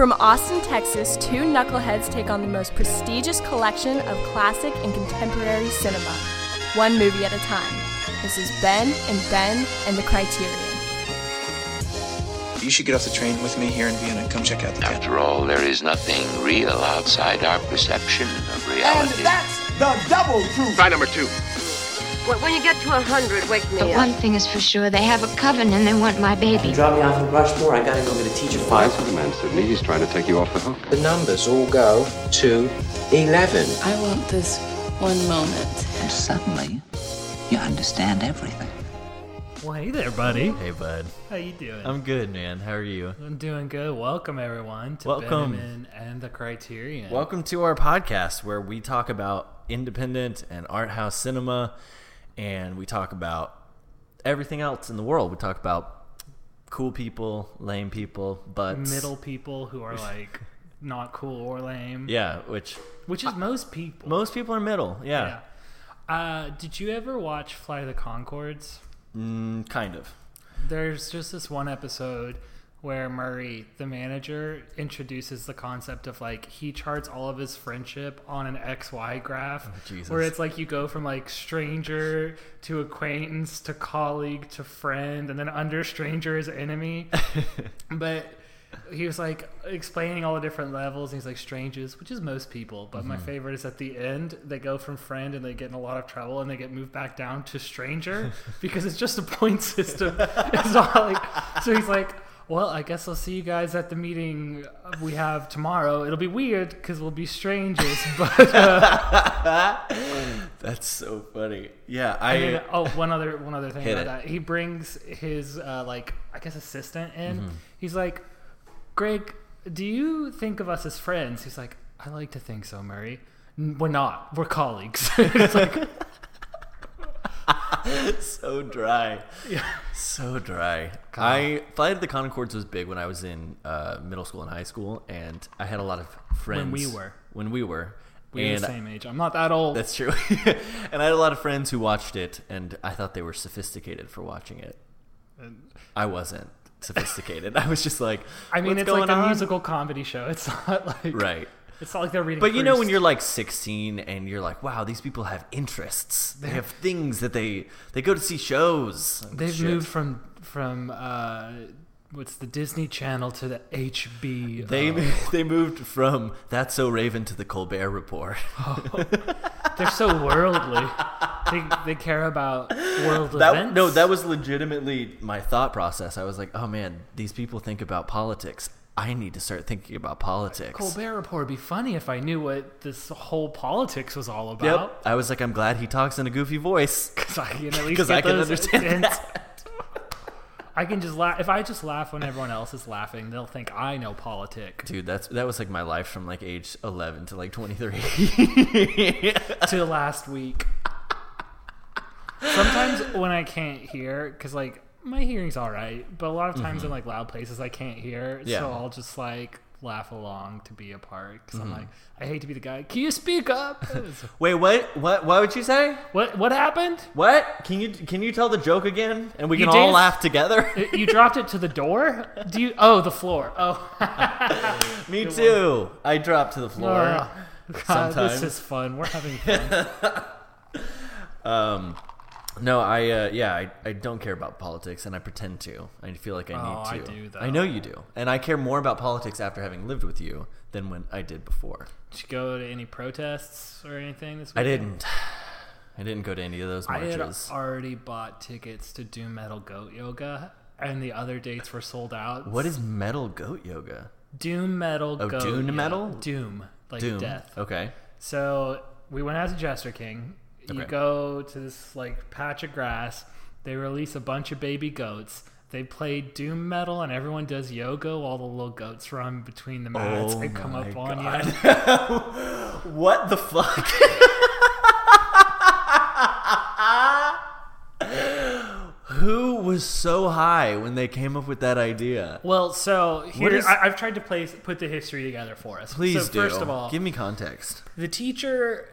From Austin, Texas, two knuckleheads take on the most prestigious collection of classic and contemporary cinema, one movie at a time. This is Ben and Ben and the Criterion. You should get off the train with me here in Vienna. Come check out the town. After all, there is nothing real outside our perception of reality. And that's the double truth. Try number two. When when you get to a hundred, wake me But up. one thing is for sure, they have a coven and they want my baby. Drop me off in Rushmore. I gotta go get a teacher file. That's what the man said. Me, he's trying to take you off the hook. The numbers all go to 11. I want this one moment. And suddenly, you understand everything. Well, hey there, buddy. Hey, bud. How you doing? I'm good, man. How are you? I'm doing good. Welcome everyone to Welcome. Ben and Ben and the Criterion. Welcome to our podcast where we talk about independent and art house cinema, and we talk about everything else in the world. We talk about cool people, lame people, but middle people who are like not cool or lame. Yeah, which Which is most people. most people are middle. Yeah, Yeah. Uh, did you ever watch Fly the Conchords? Mm, kind of. There's just this one episode where Murray, the manager, introduces the concept of like he charts all of his friendship on an XY graph. Oh. Where it's like you go from like stranger to acquaintance to colleague to friend and then under stranger is enemy. but he was like explaining all the different levels and he's like strangers, which is most people. But Mm-hmm. my favorite is at the end, they go from friend and they get in a lot of trouble and they get moved back down to stranger because it's just a point system. It's not like so he's like, well, I guess I'll see you guys at the meeting we have tomorrow. It'll be weird because we'll be strangers, but uh, That's so funny. Yeah, I. oh, one other one other thing about it. that. He brings his uh, like I guess assistant in. Mm-hmm. He's like, Greg, do you think of us as friends? He's like, I like to think so, Murray. We're not. We're colleagues. it's like, so dry. Yeah. So dry. I Flight of the Conchords was big when I was in uh, middle school and high school, and I had a lot of friends. When we were. When we were. we're and the same age. I'm not that old. That's true. and I had a lot of friends who watched it, and I thought they were sophisticated for watching it. And I wasn't sophisticated. I was just like, I mean, "What's it's like a on?" musical comedy show. It's not like Right. It's not like they're reading. But you know when you're like 16 and you're like, wow, these people have interests. They have things that they they go to see shows. They've shit. moved from from uh, what's the Disney Channel to the HB. They they moved from That's So Raven to the Colbert Report. they're so worldly. they they care about world That events. no, that was legitimately my thought process. I was like, oh man, these people think about politics. I need to start thinking about politics. Colbert Report would be funny if I knew what this whole politics was all about. Yep. I was like, I'm glad he talks in a goofy voice. Because I can at least I can those understand hints. I can just laugh. If I just laugh when everyone else is laughing, they'll think I know politics. Dude, that's that was like my life from like age 11 to like 23. to last week. Sometimes when I can't hear, because like my hearing's all right, but a lot of times in like loud places I can't hear, Mm-hmm. Yeah. so I'll just like laugh along to be a part. Because Mm-hmm. I'm like, I hate to be the guy. Can you speak up? Wait, what? What? What would you say? what what happened? What? Can you can you tell the joke again and we You can all laugh together? You dropped it to the door? Do you? Oh, the floor. Oh, Me too. I dropped to the floor. Oh, God, Sometimes. this is fun. We're having fun. Um, no, I uh, yeah, I, I don't care about politics, and I pretend to. I feel like I need Oh, I to. do, though. I know you do, and I care more about politics after having lived with you than when I did before. Did you go to any protests or anything this week? I didn't. I didn't go to any of those marches. I had already bought tickets to Doom Metal Goat Yoga, and the other dates were sold out. What is metal goat yoga? Doom Metal Oh, Goat? Doom. Metal? Doom, like Doom. death. Okay. So we went out to Jester King. You Okay. go to this like patch of grass. They release a bunch of baby goats. They play doom metal and everyone does yoga while the little goats run between the mats Oh and come up on you. What the fuck? Who was so high when they came up with that idea? Well, so here is- I, I've tried to place put the history together for us. Please so do. First of all, give me context. the teacher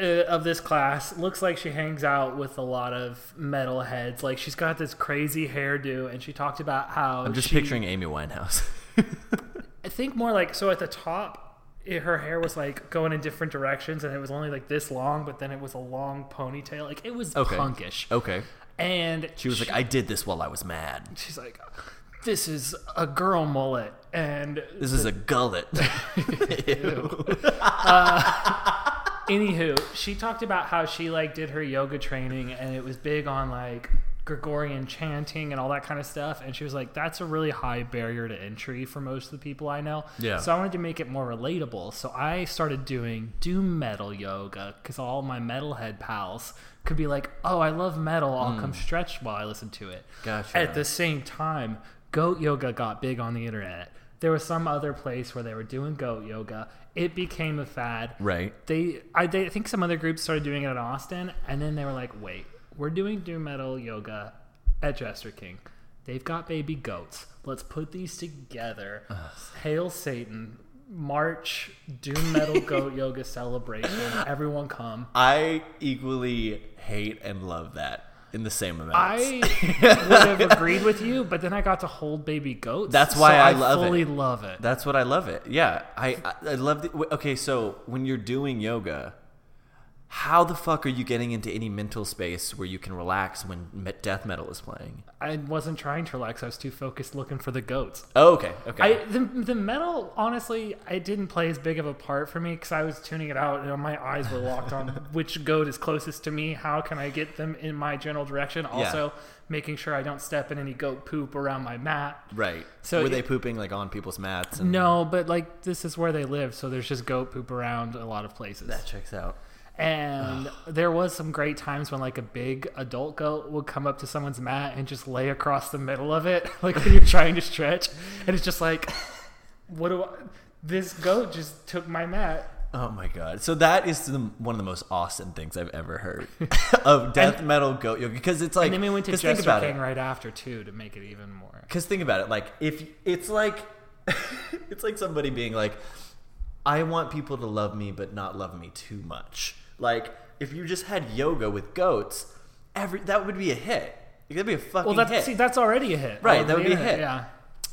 Uh, of this class looks like she hangs out with a lot of metalheads. Like she's got this crazy hairdo, and she talked about how I'm just she- picturing Amy Winehouse. I think more like so at the top, it, her hair was like going in different directions, and it was only like this long, but then it was a long ponytail. Like it was Okay. punkish. Okay. And She was like, I did this while I was mad. she's like, "This is a girl mullet," and This is a gullet. Anywho, she talked about how she like did her yoga training and it was big on like Gregorian chanting and all that kind of stuff. And she was like, that's a really high barrier to entry for most of the people I know. Yeah. So I wanted to make it more relatable. So I started doing doom metal yoga because all my metalhead pals could be like, oh, I love metal. I'll hmm. come stretch while I listen to it. Gotcha. At the same time, goat yoga got big on the internet. There was some other place where they were doing goat yoga. It became a fad right. they I, they I think some other groups started doing it in Austin, and then they were like, "Wait, we're doing doom metal yoga at Jester King. They've got baby goats. Let's put these together. Hail Satan! March doom metal goat yoga celebration. Everyone come. I equally hate and love that in the same amount. I would have agreed with you, but then I got to hold baby goats. That's so why I I love fully it. love it. That's what I love it. Yeah, I I, I love the. w- Okay, so when you're doing yoga, how the fuck are you getting into any mental space where you can relax when death metal is playing? I wasn't trying to relax. I was too focused looking for the goats. Oh, okay, okay. I the, the metal honestly it didn't play as big of a part for me because I was tuning it out and my eyes were locked on which goat is closest to me. How can I get them in my general direction? Also making sure I don't step in any goat poop around my mat. right. So were they pooping like on people's mats? And No, but like this is where they live, so there's just goat poop around a lot of places. that checks out. And there was some great times when like a big adult goat would come up to someone's mat and just lay across the middle of it, like when you're trying to stretch, and it's just like, what do I? This goat just took my mat. Oh my god! So that is the, one of the most awesome things I've ever heard of death metal goat yoga because it's like And then we went to think Jester about King it. right after too to make it even more. Because think about it, like if it's like it's like somebody being like, I want people to love me, but not love me too much. Like if you just had yoga with goats, every that would be a hit. That'd be a fucking Well, that's hit. see, that's already a hit. right, that would be a internet, hit. Yeah.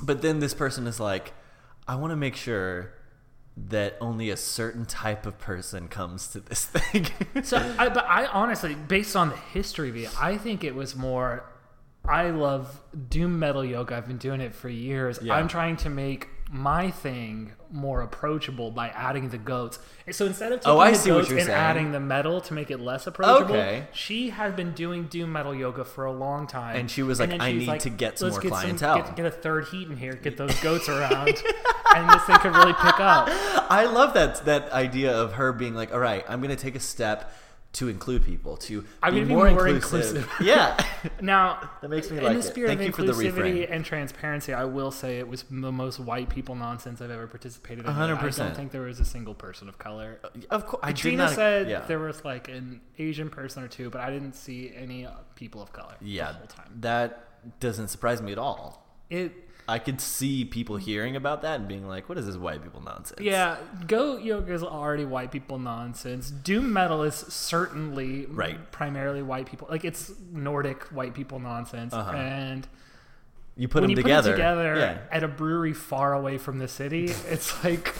But then this person is like, I want to make sure that only a certain type of person comes to this thing. So, I, but I honestly, based on the history of it, I think it was more. I love doom metal yoga. I've been doing it for years. Yeah. I'm trying to make my thing more approachable by adding the goats. So instead of taking Oh, I the goats and saying. adding the metal to make it less approachable, Okay. she had been doing doom metal yoga for a long time. And she was like, "I need to get some "Let's more get clientele." get, get a third heat in here. Get those goats around, and this thing could really pick up. I love that that idea of her being like, all right, I'm going to take a step to include people, to I'm be gonna be more, more inclusive. inclusive. Yeah. Now, That makes me in like the it. spirit Thank of you for the inclusivity and transparency, I will say it was the most white people nonsense I've ever participated in. Hundred I don't percent. think there was a single person of color. of course, I Katrina not. said yeah. there was like an Asian person or two, but I didn't see any people of color yeah, the whole time. that doesn't surprise me at all. It, I could see people hearing about that and being like, "What is this white people nonsense?" yeah, goat yoga is already white people nonsense. Doom metal is certainly Right. primarily white people. Like it's Nordic white people nonsense, Uh-huh. and you put them you together. put together yeah. at a brewery far away from the city, it's like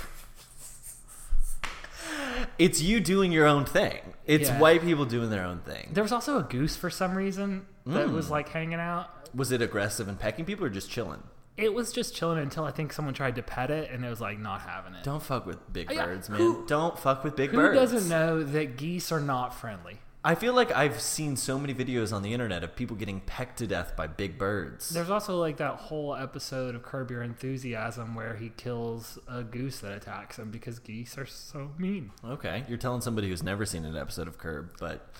It's you doing your own thing. It's Yeah. white people doing their own thing. there was also a goose for some reason that Mm. was like hanging out. Was it aggressive and pecking people or just chilling? It was just chilling until I think someone tried to pet it and it was like not having it. Don't fuck with big Yeah, birds, man. who- Don't fuck with big birds. Who birds. doesn't know that geese are not friendly? I feel like I've seen so many videos on the internet of people getting pecked to death by big birds. There's also like that whole episode of Curb Your Enthusiasm where he kills a goose that attacks him because geese are so mean. Okay, you're telling somebody who's never seen an episode of Curb, but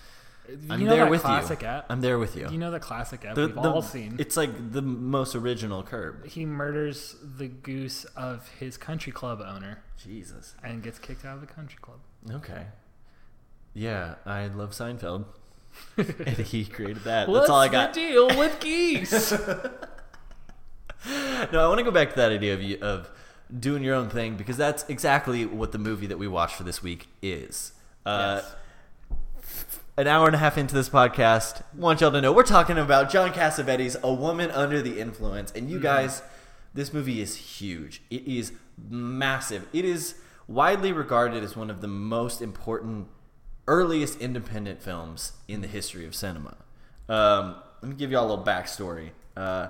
I'm you know there with classic you. app? I'm there with you. You know the classic app The- we've the- all seen. It's like the most original Curb. He murders the goose of his country club owner Jesus. and gets kicked out of the country club. Okay. Yeah, I love Seinfeld. and he created that. What's That's all I the got. deal with geese? No, I want to go back to that idea of you, of doing your own thing because that's exactly what the movie that we watched for this week is. Uh, Yes. An hour and a half into this podcast, want y'all to know we're talking about John Cassavetes, A Woman Under the Influence, and you guys, this movie is huge. It is massive. It is widely regarded as one of the most important, earliest independent films in the history of cinema. Um, let me give you all a little backstory. Uh,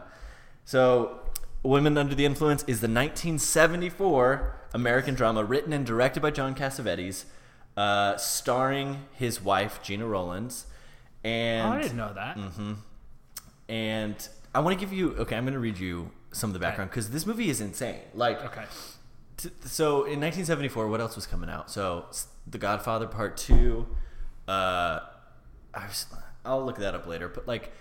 so, Women Under the Influence is the 1974 American drama written and directed by John Cassavetes, uh, starring his wife Gena Rowlands. And Oh, I didn't know that. Mm-hmm. And I want to give you. Okay, I'm going to read you some of the background because this movie is insane. Like, Okay. t- so in 1974, what else was coming out? So The Godfather Part Two. Uh, I was, I'll look that up later. But like,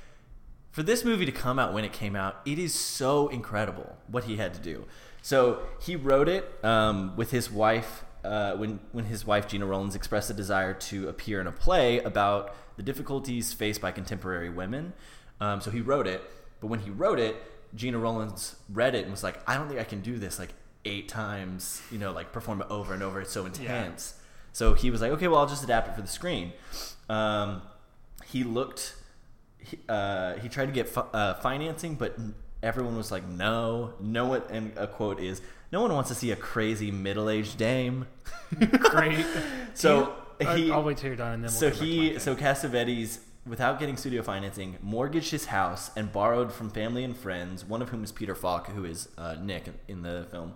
for this movie to come out when it came out, it is so incredible what he had to do. So he wrote it um, with his wife. Uh, when when his wife Gena Rowlands expressed a desire to appear in a play about the difficulties faced by contemporary women, um, so he wrote it. But when he wrote it, Gena Rowlands read it and was like, "I don't think I can do this like eight times. You know, like perform it over and over. It's so intense." So he was like, "Okay, well, I'll just adapt it for the screen." Um, he looked he, uh, he tried to get fi- uh, financing, but everyone was like, "No, no one." And a quote is, "No one wants to see a crazy middle-aged dame." Great. so he, I'll wait till you're done and then we'll so come back to he, so Cassavetes, without getting studio financing, mortgaged his house and borrowed from family and friends, one of whom is Peter Falk, who is uh, Nick in the film,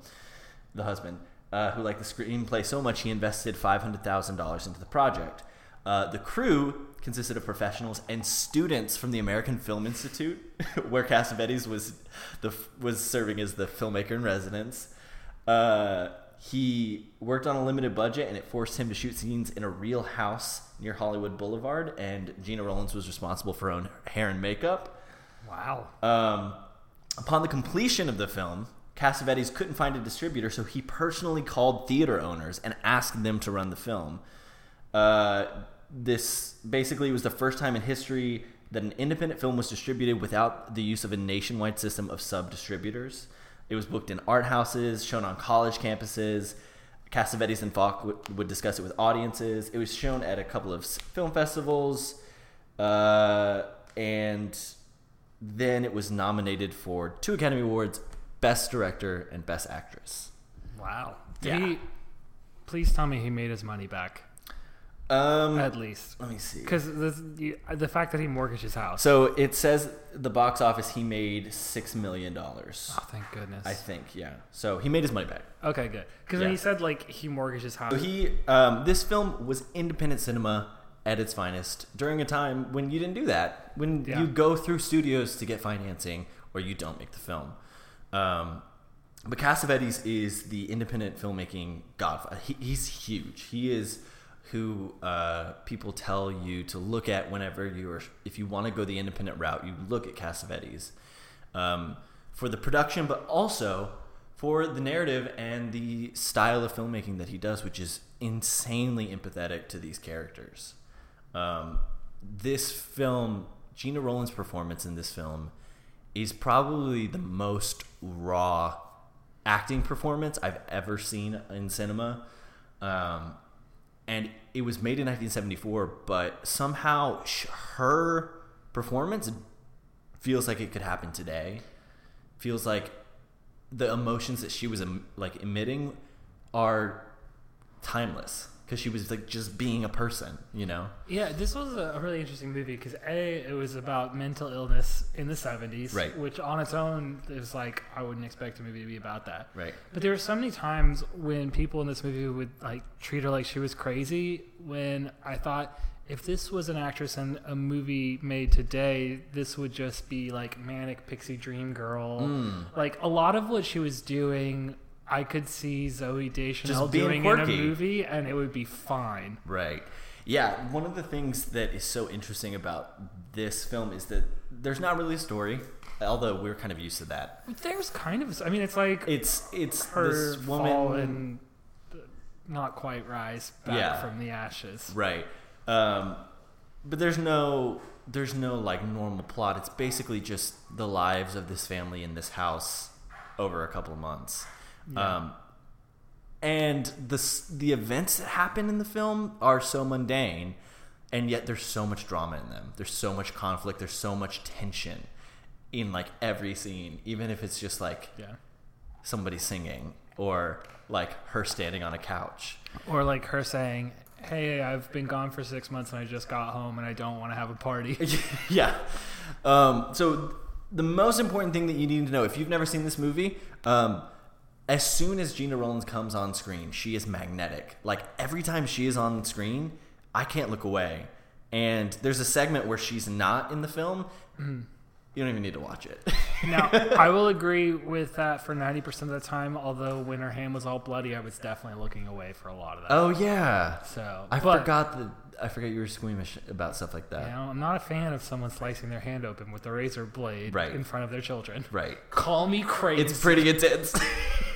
the husband, uh, who liked the screenplay so much he invested five hundred thousand dollars into the project. Uh, the crew consisted of professionals and students from the American Film Institute, where Cassavetes was the was serving as the filmmaker in residence. Uh, he worked on a limited budget, and it forced him to shoot scenes in a real house near Hollywood Boulevard. And Gena Rowlands was responsible for her own hair and makeup. Wow. Um, upon the completion of the film, Cassavetes couldn't find a distributor, so he personally called theater owners and asked them to run the film. Uh, this basically was the first time in history that an independent film was distributed without the use of a nationwide system of sub distributors. It was booked in art houses, shown on college campuses. Cassavetes and Falk would, would discuss it with audiences. It was shown at a couple of film festivals, uh, and then it was nominated for two Academy Awards: Best Director and Best Actress. Wow. Did Yeah. he? Please tell me he made his money back. Um, At least. let me see. Because the, the fact that he mortgaged his house. So it says the box office he made six million dollars. oh, thank goodness. I think, yeah. So he made his money back. Okay, good. Because when Yeah. he said like he mortgaged his house, So he, um, this film was independent cinema at its finest during a time when you didn't do that. When Yeah. you go through studios to get financing, or you don't make the film. Um, but Cassavetes is the independent filmmaking godfather. He, he's huge. He is who uh, people tell you to look at whenever you are, if you want to go the independent route, you look at Cassavetes um, for the production, but also for the narrative and the style of filmmaking that he does, which is insanely empathetic to these characters. Um, this film, Gena Rowlands' performance in this film, is probably the most raw acting performance I've ever seen in cinema. Um, and it was made in 1974, but somehow her performance feels like it could happen today. Feels like the emotions that she was like emitting are timeless because she was like just being a person, you know. Yeah, this was a really interesting movie because a it was about mental illness in the seventies, Right. Which on its own is like I wouldn't expect a movie to be about that, Right. But there were so many times when people in this movie would like treat her like she was crazy. When I thought if this was an actress in a movie made today, this would just be like manic pixie dream girl. Mm. Like a lot of what she was doing. I could see Zooey Deschanel doing in a movie, and it would be fine. Right. Yeah, one of the things that is so interesting about this film is that there's not really a story, although we're kind of used to that. There's kind of, I mean, it's like It's it's her this woman and not quite rise back Yeah. from the ashes. Right. Um, but there's no there's no like normal plot. It's basically just the lives of this family in this house over a couple of months. Yeah. Um, and the the events that happen in the film are so mundane, and yet there's so much drama in them. There's so much conflict. There's so much tension in like every scene, even if it's just like Yeah. somebody singing. or like her standing on a couch. Or like her saying, "Hey, I've been gone for six months and I just got home and I don't want to have a party." yeah. Um, so the most important thing that you need to know if you've never seen this movie, um, as soon as Gena Rowlands comes on screen, she is magnetic. Like every time she is on screen, I can't look away. And there's a segment where she's not in the film. You don't even need to watch it. now, I will agree with that for 90% of the time, although when her hand was all bloody, I was definitely looking away for a lot of that. Oh yeah. So I but- forgot that I forgot you were squeamish about stuff like that. You know, I'm not a fan of someone slicing their hand open with a razor blade Right. in front of their children. Right. Call me crazy. It's pretty intense.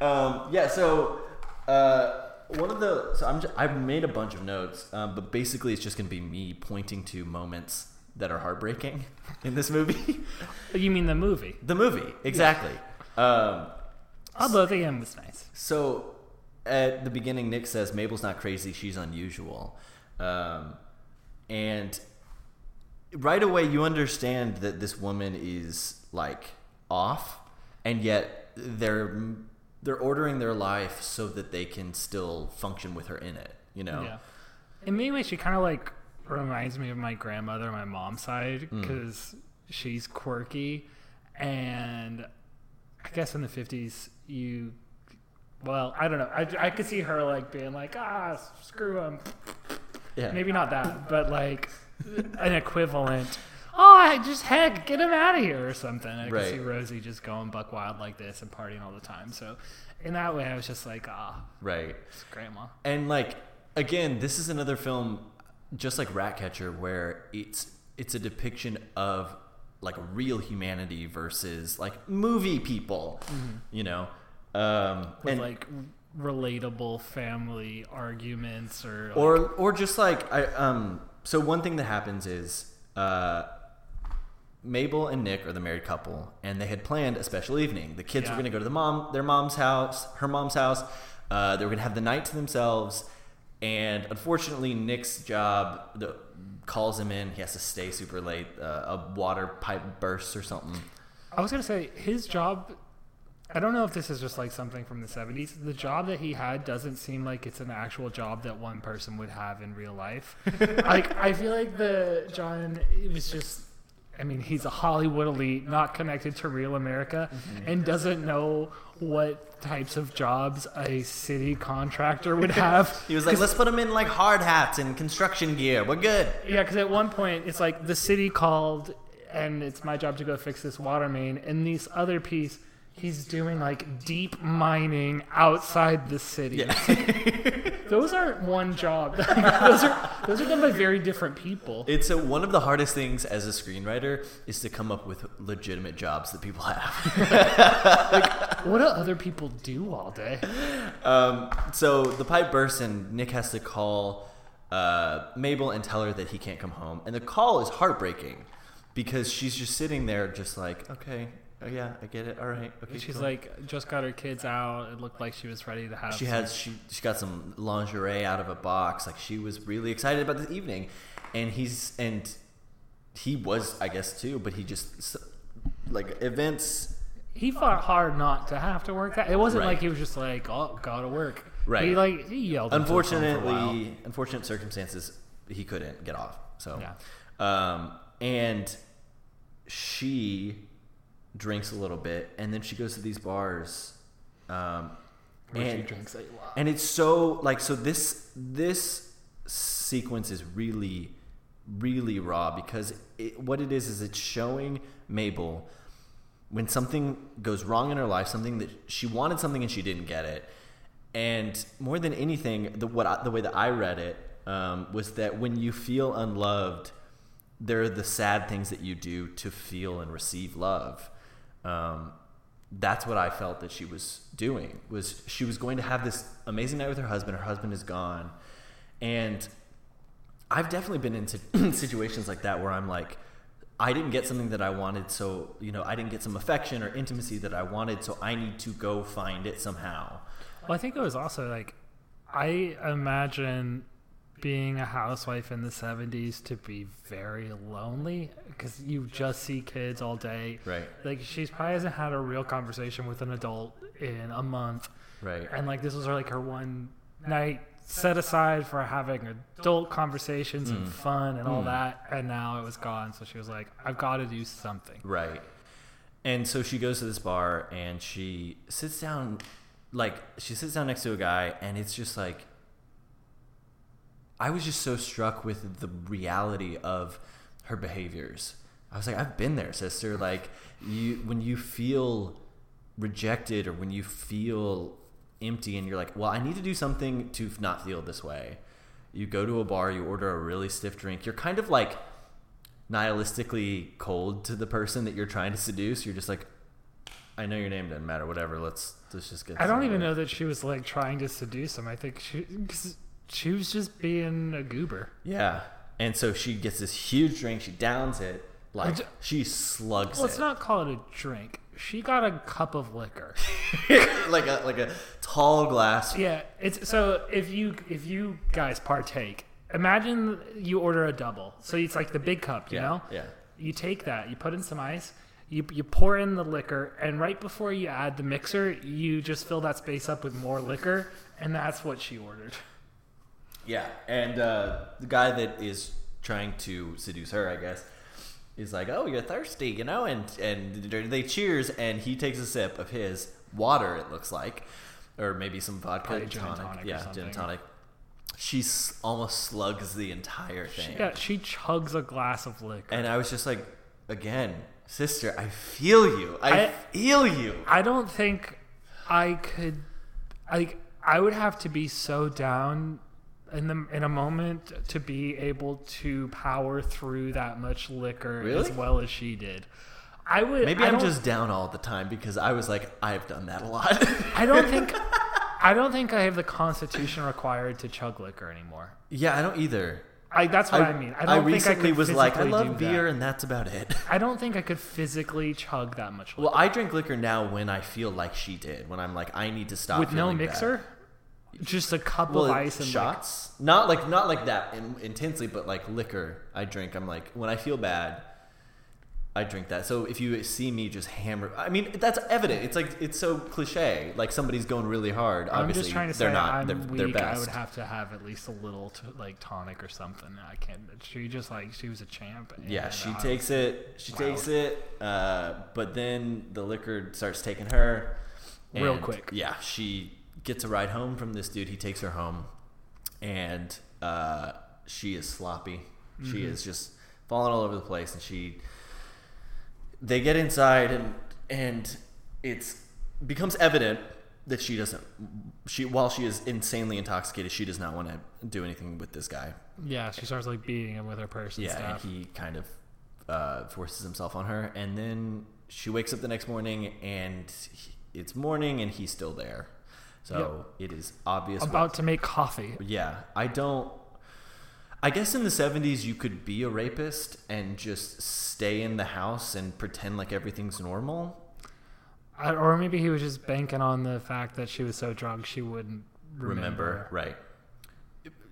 um, yeah. So uh, one of the so I'm just, I've made a bunch of notes, um, but basically it's just going to be me pointing to moments that are heartbreaking in this movie. You mean the movie? the movie, exactly. Um, Although the end was nice. so at the beginning, Nick says Mabel's not crazy; she's unusual, um, and right away you understand that this woman is like off, and yet they're they're ordering their life so that they can still function with her in it. You know, Yeah. In many ways, she kind of like reminds me of my grandmother my mom's side Mm. because she's quirky, and I guess in the fifties you, well, I don't know. I, I could see her like being like, ah, screw him. yeah, Maybe not that, but like an equivalent. Oh, I just heck, get him out of here or something. I could see Rosie just going buck wild like this and partying all the time. So, in that way, I was just like, ah, right. it's grandma. And like again, this is another film, just like Ratcatcher, where it's it's a depiction of like real humanity versus like movie people. You know, um, with and like relatable family arguments or like, or or just like I um. So one thing that happens is uh. Mabel and Nick are the married couple, and they had planned a special evening. The kids Yeah. were going to go to the mom, their mom's house, her mom's house. Uh, they were going to have the night to themselves, and unfortunately, Nick's job the, calls him in. He has to stay super late. Uh, a water pipe bursts or something. I was gonna say his job. I don't know if this is just like something from the '70s. The job that he had doesn't seem like it's an actual job that one person would have in real life. like I feel like the John it was just. I mean, he's a Hollywood elite, not connected to real America, mm-hmm. and doesn't know what types of jobs a city contractor would have. He was like, "Let's put him in like hard hats and construction gear. We're good." Yeah, because at one point it's like the city called, and it's my job to go fix this water main. And this other piece, he's doing like deep mining outside the city. those aren't one job. those are those are done by very different people. It's a, one of the hardest things as a screenwriter is to come up with legitimate jobs that people have. Like what do other people do all day? Um, so the pipe bursts and Nick has to call uh, Mabel and tell her that he can't come home. And the call is heartbreaking because she's just sitting there, just like, okay, oh, yeah, I get it. All right, okay. She's cool." like just got her kids out. It looked like she was ready to have. she some- has she she got some lingerie out of a box. Like she was really excited about this evening, and he's and he was, I guess, too. But he just like events. he fought hard not to have to work that. It wasn't Right. like he was just like, "Oh, gotta work." Right. He like he yelled. into for a while. Unfortunately, unfortunate circumstances, he couldn't get off. So, Yeah. um, and she drinks a little bit, and then she goes to these bars. Um, and, drinks a lot. and it's so like so this this sequence is really really raw because it, what it is is it's showing Mabel when something goes wrong in her life, something that she wanted something and she didn't get it, and more than anything, the what I, the way that I read it um, was that when you feel unloved, there are the sad things that you do to feel and receive love. Um, that's what I felt that she was doing. Was she was going to have this amazing night with her husband. Her husband is gone, and I've definitely been in situations like that where I'm like, I didn't get something that I wanted, so you know, I didn't get some affection or intimacy that I wanted, so I need to go find it somehow. Well, I think it was also like, I imagine being a housewife in the 70s to be very lonely because you just see kids all day. Right. Like she's probably hasn't had a real conversation with an adult in a month. Right. And like this was her like her one night set aside for having adult conversations and Mm. fun and all Mm. that and now it was gone so she was like I've got to do something. Right. And so she goes to this bar and she sits down, like, she sits down next to a guy, and it's just like, I was just so struck with the reality of her behaviors. I was like, I've been there, sister. Like, you, when you feel rejected or when you feel empty and you're like, well, I need to do something to not feel this way. You go to a bar, you order a really stiff drink. You're kind of like, nihilistically cold to the person that you're trying to seduce. You're just like, I know your name doesn't matter. Whatever. Let's let's just get. I don't even know that she was like trying to seduce him. I think she 'cause she was just being a goober. Yeah. And so she gets this huge drink. She downs it like she slugs Let's it not call it a drink. She got a cup of liquor. like a like a tall glass. Yeah, it's so if you if you guys partake, imagine you order a double. So it's like the big cup, you Yeah, know? yeah. You take that, you put in some ice, you you pour in the liquor, and right before you add the mixer, you just fill that space up with more liquor, and that's what she ordered. Yeah, and uh, the guy that is trying to seduce her, I guess, is like, "Oh, you're thirsty," you know, and and they cheers, and he takes a sip of his water. It looks like, or maybe some vodka, gin tonic, tonic yeah, gin tonic. She s- almost slugs the entire thing, Yeah, she chugs a glass of liquor. and I was just like, "Again, sister, I feel you. I, I- feel you." I don't think I could. Like, I would have to be so down in the in a moment to be able to power through that much liquor as well as she did. I would. Maybe I I'm just down all the time because I was like, I've done that a lot. I don't think. I don't think I have the constitution required to chug liquor anymore. yeah, I don't either. I, that's what I, mean. I don't think recently I could was like, I love do that. beer, and that's about it. I don't think I could physically chug that much liquor Well, I drink liquor now when I feel like she did. When I'm like, I need to stop. with no mixer. bad. Just a cup Well, of ice and like, shots. not like not like that in, intensely, but like liquor. I drink. I'm like when I feel bad, I drink that. So if you see me just hammer, I mean that's evident. It's like it's so cliche. Like somebody's going really hard. I'm Obviously, just trying to they're say not. I'm they're, weak. they're I best. would have to have at least a little to, like tonic or something. I can't. She just like she was a champ. Yeah, she I takes was it. She wowed. takes it. Uh, but then the liquor starts taking her. Real quick. Yeah, she gets a ride home from this dude. He takes her home, and uh, she is sloppy. She Mhm. is just falling all over the place, and she. They get inside, and and it's becomes evident that she doesn't. She while she is insanely intoxicated, she does not want to do anything with this guy. Yeah, she starts like beating him with her purse and Yeah, stuff. and he kind of uh, forces himself on her, and then she wakes up the next morning, and he- it's morning, and he's still there. So it is obvious. About to make coffee. Yeah, I don't. I guess in the '70s you could be a rapist and just stay in the house and pretend like everything's normal. I, or maybe he was just banking on the fact that she was so drunk she wouldn't remember. Remember, right?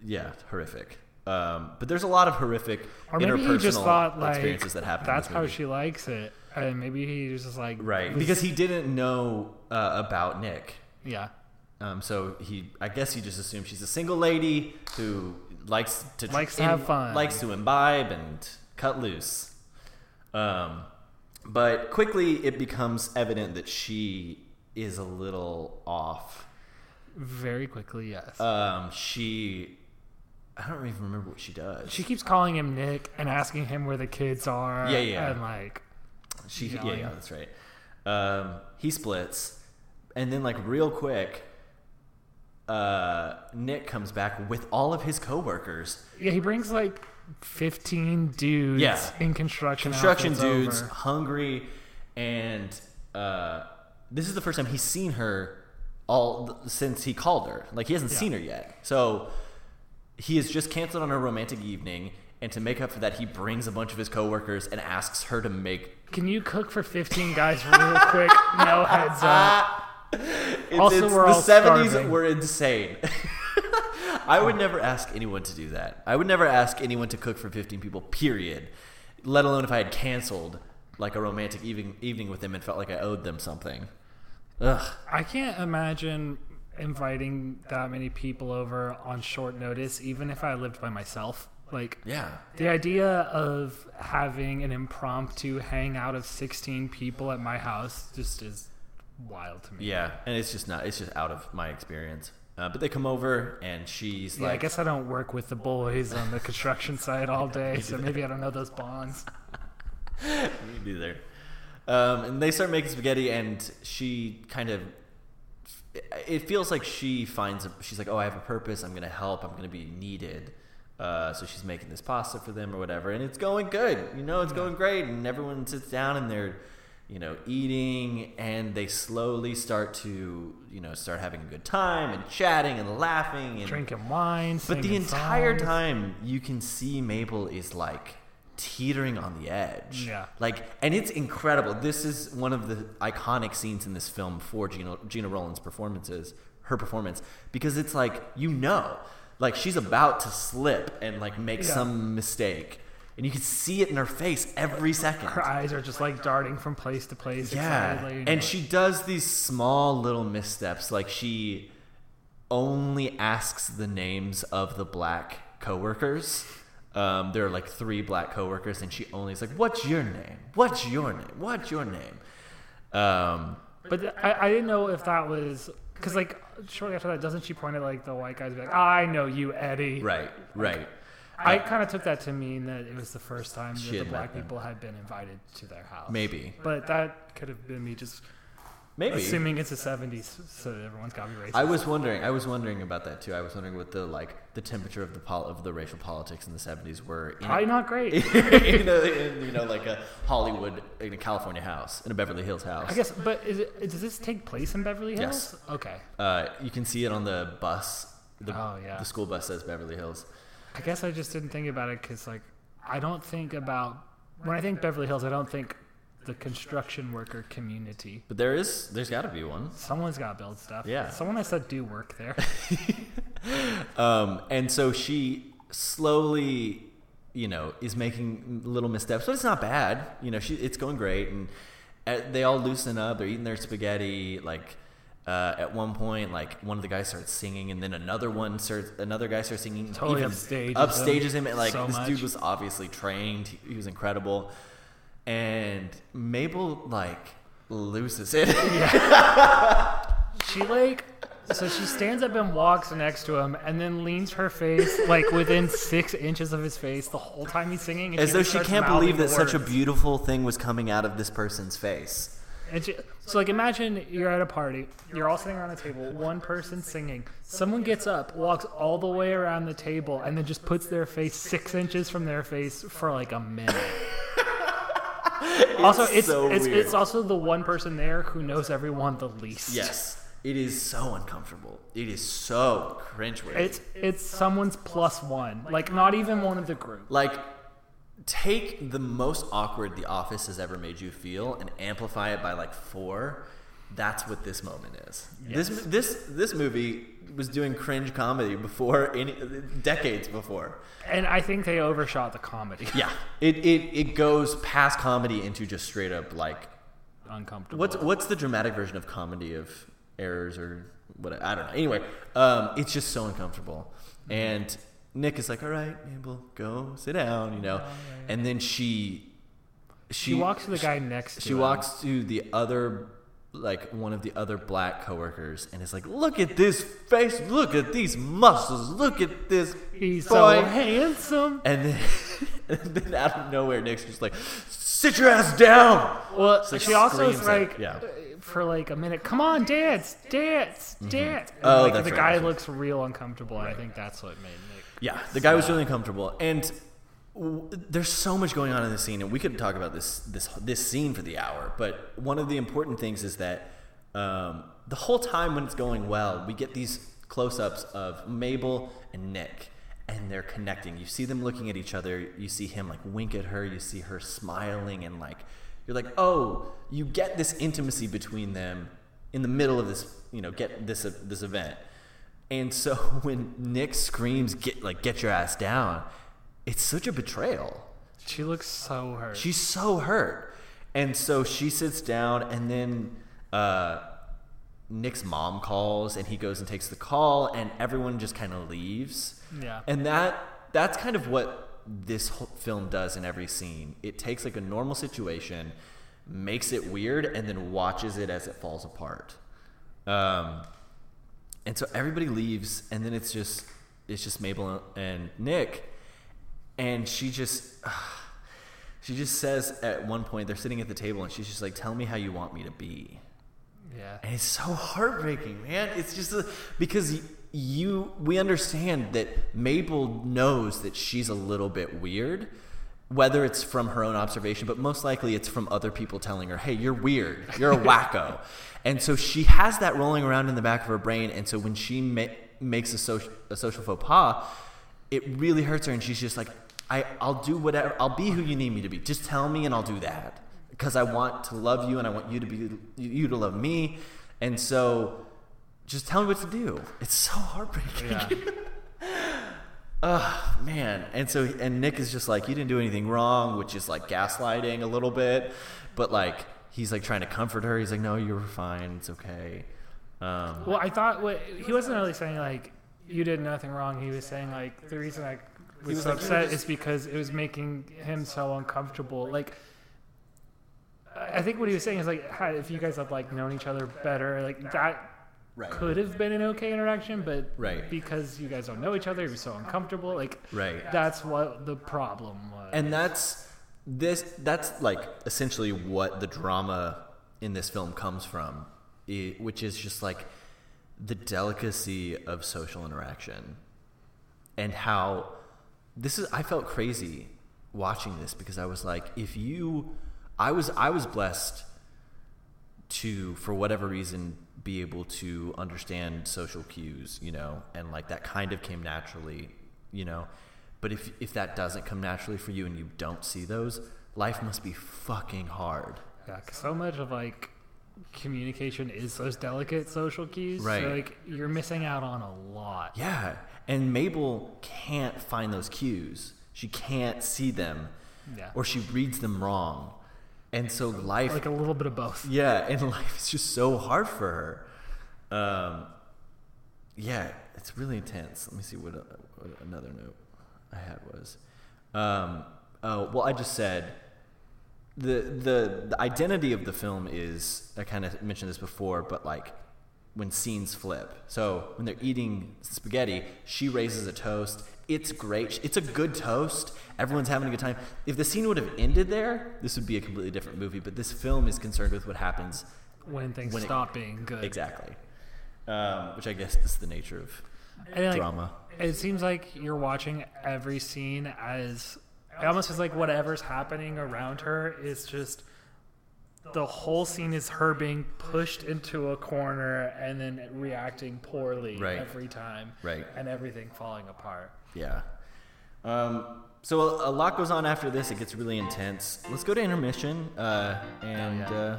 Yeah, horrific. Um, but there's a lot of horrific Or maybe interpersonal he just thought like experiences that happen. that's how she likes it, and maybe he was just like Right, because he didn't know uh, about Nick. Yeah. Um, so he, I guess he just assumed she's a single lady who likes to Likes to have fun. likes to imbibe and cut loose. Um, but quickly it becomes evident that she is a little off. very quickly. Yes. Um, she, I don't even remember what she does. she keeps calling him Nick and asking him where the kids are. Yeah, yeah. And like, She, yeah, yeah, that's right. Um, he splits, and then like real quick, uh, Nick comes back with all of his coworkers. yeah, he brings like fifteen dudes. Yeah. In construction. construction dudes, over. hungry, and uh, this is the first time he's seen her all since he called her. Like he hasn't Yeah. seen her yet, so he has just canceled on a romantic evening. And to make up for that, he brings a bunch of his coworkers and asks her to make Can you cook for fifteen guys real quick? No heads up. It's, Also, it's the all 70s starving. were insane. I would never ask anyone to do that. I would never ask anyone to cook for 15 people, period. Let alone if I had canceled like a romantic evening, evening with them and felt like I owed them something. Ugh. I can't imagine inviting that many people over on short notice, even if I lived by myself. Like, yeah, the idea of having an impromptu hangout of 16 people at my house just is wild to me. Yeah, and it's just not. It's just out of my experience. Uh, but they come over and she's yeah, like, I guess I don't work with the boys on the construction site all day, so maybe I don't know those bonds. Me neither. Um, and they start making spaghetti, and she kind of. It feels like she finds. A, she's like, "Oh, I have a purpose. I'm going to help. I'm going to be needed." Uh, so she's making this pasta for them or whatever, and it's going good. You know, it's going great, and everyone sits down and they're, you know, eating, and they slowly start to, you know, start having a good time and chatting and laughing and drinking wine. But the entire songs. time, you can see Mabel is like teetering on the edge. Yeah. Like, and it's incredible. This is one of the iconic scenes in this film for Gena, Gena Rowlands' performances, her performance, because it's like, you know, like she's about to slip and like make Yeah. some mistake. And you can see it in her face every second. Her eyes are just like darting from place to place. Yeah. know. And she does these small little missteps. Like she only asks the names of the black coworkers. Um, there are like three black coworkers, and she only is like, "What's your name? What's your name? What's your name?" Um, But th- I, I didn't know if that was because like shortly after that, doesn't she point at like the white guys, and be like, "I know you, Eddie." right, right. I kind of took that to mean that it was the first time that the black people had been invited to their house. Maybe. but that could have been me just Maybe. assuming it's the '70s, so everyone's got to be racist. I was wondering. I was wondering about that too. I was wondering what the like the temperature of the pol- of the racial politics in the seventies were. In Probably not great. in, a, in you know like a Hollywood in a California house in a Beverly Hills house. I guess, but is it, does this take place in Beverly Hills? Yes. Okay. Uh, you can see it on the bus. The, Oh, yeah. The school bus says Beverly Hills. I guess I just didn't think about it because, like, I don't think about when I think Beverly Hills, I don't think the construction worker community. But there is, there's got to be one. Someone's got to build stuff. Yeah. Someone I said do work there. Um, and so she slowly, you know, is making little missteps, but it's not bad. You know, she it's going great, and uh, they all loosen up. They're eating their spaghetti. Like uh, at one point, like one of the guys starts singing, and then another one starts, another guy starts singing. Totally upstages upstages him him. And like so this dude was obviously trained. He, he was incredible, and Mabel like loses it. she like so she stands up and walks next to him and then leans her face like within six inches of his face the whole time he's singing As though she can't believe that such a beautiful thing was coming out of this person's face. And she, so like imagine you're at a party, you're all sitting around a table, one person singing, someone gets up, walks all the way around the table, and then just puts their face six inches from their face for like a minute. also, it's so it's, it's also the one person there who knows everyone the least. Yes. It is so uncomfortable. It is so cringeworthy. It's it's someone's plus one, like not even one of the group. like take the most awkward the office has ever made you feel and amplify it by like four. That's what this moment is. This this this movie was doing cringe comedy before any decades before. And I think they overshot the comedy. Yeah. It it, it goes past comedy into just straight up like Uncomfortable. What's what's the dramatic version of comedy of errors or what? I don't know. Anyway, um, it's just so uncomfortable. And Nick is like, "All right, Mabel, go sit down," you know. And then she She walks to the guy next to her. She him. walks to the other like one of the other black coworkers and is like, "Look at this face! Look at these muscles! Look at this He's boy!" so handsome. and then, and then out of nowhere, Nick's just like, "Sit your ass down!" Well, like she also is screams at- like, yeah. uh, for like a minute, come on, dance, dance, dance. And Oh, like, the right, guy right. looks real uncomfortable. and I think that's what made Nick. Yeah, the guy was really uncomfortable, and w- there's so much going on in this scene, and we could talk about this this this scene for the hour. But one of the important things is that um, the whole time when it's going well, we get these close-ups of Mabel and Nick, and they're connecting. You see them looking at each other. You see him like wink at her. You see her smiling, and like you're like, oh, you get this intimacy between them in the middle of this, you know, get this uh, this event And so when Nick screams, "Get like get your ass down," it's such a betrayal. She looks so hurt. She's so hurt, and so she sits down, and then uh, Nick's mom calls, and he goes and takes the call, and everyone just kind of leaves. Yeah. And that that's kind of what this whole film does in every scene. It takes like a normal situation, makes it weird, and then watches it as it falls apart. Um, and so everybody leaves, and then it's just it's just Mabel and Nick, and she just she just says at one point they're sitting at the table, and she's just like, "Tell me how you want me to be." yeah. And it's so heartbreaking, man. It's just a, because you we understand that Mabel knows that she's a little bit weird, whether it's from her own observation, but most likely it's from other people telling her, "Hey, you're weird. You're a wacko." And so she has that rolling around in the back of her brain, and so when she ma- makes a social a social faux pas, it really hurts her, and she's just like, "I I'll do whatever. I'll be who you need me to be. Just tell me, and I'll do that." because I want to love you and I want you to be you to love me, and so just tell me what to do. It's so heartbreaking. Yeah. Oh man, and so and Nick is just like you didn't do anything wrong, which is like gaslighting a little bit, but like he's like trying to comfort her. He's like, no, you were fine. It's okay. Um, Well, I thought what, he wasn't really saying like you did nothing wrong. He was saying like the reason I was, was so like, upset is because it was making him so uncomfortable. Like I I think what he was saying is like how- if you guys had like known each other better, like that Right. could have been an okay interaction, but Right. because you guys don't know each other, you're so uncomfortable. Like Right. that's what the problem was. and that's this that's like essentially what the drama in this film comes from which is just like the delicacy of social interaction and how this is i felt crazy watching this because i was like if you i was i was blessed to for whatever reason be able to understand social cues you know and like that kind of came naturally you know but if if that doesn't come naturally for you and you don't see those life must be fucking hard Yeah, 'cause so much of like communication is those delicate social cues. Right. So like you're missing out on a lot. yeah and mabel can't find those cues she can't see them Yeah. or she reads them wrong and so life Like a little bit of both. Yeah, and life is just so hard for her. Um, yeah, it's really intense. Let me see what, uh, what another note I had was. Um, oh, well, I just said the, the the identity of the film is I kind of mentioned this before, but like when scenes flip. So when they're eating spaghetti, she raises a toast. It's great. It's a good toast. Everyone's having a good time. If the scene would have ended there, this would be a completely different movie. But this film is concerned with what happens When things When it- stop being good. exactly, um, which I guess is the nature of And, like, drama. It seems like you're watching every scene as it almost feels like whatever's happening around her is just the whole scene is her being pushed into a corner and then reacting poorly Right. every time. Right. And everything falling apart. Yeah. Um, so a, a lot goes on after this. It gets really intense. Let's go to intermission, uh, and uh,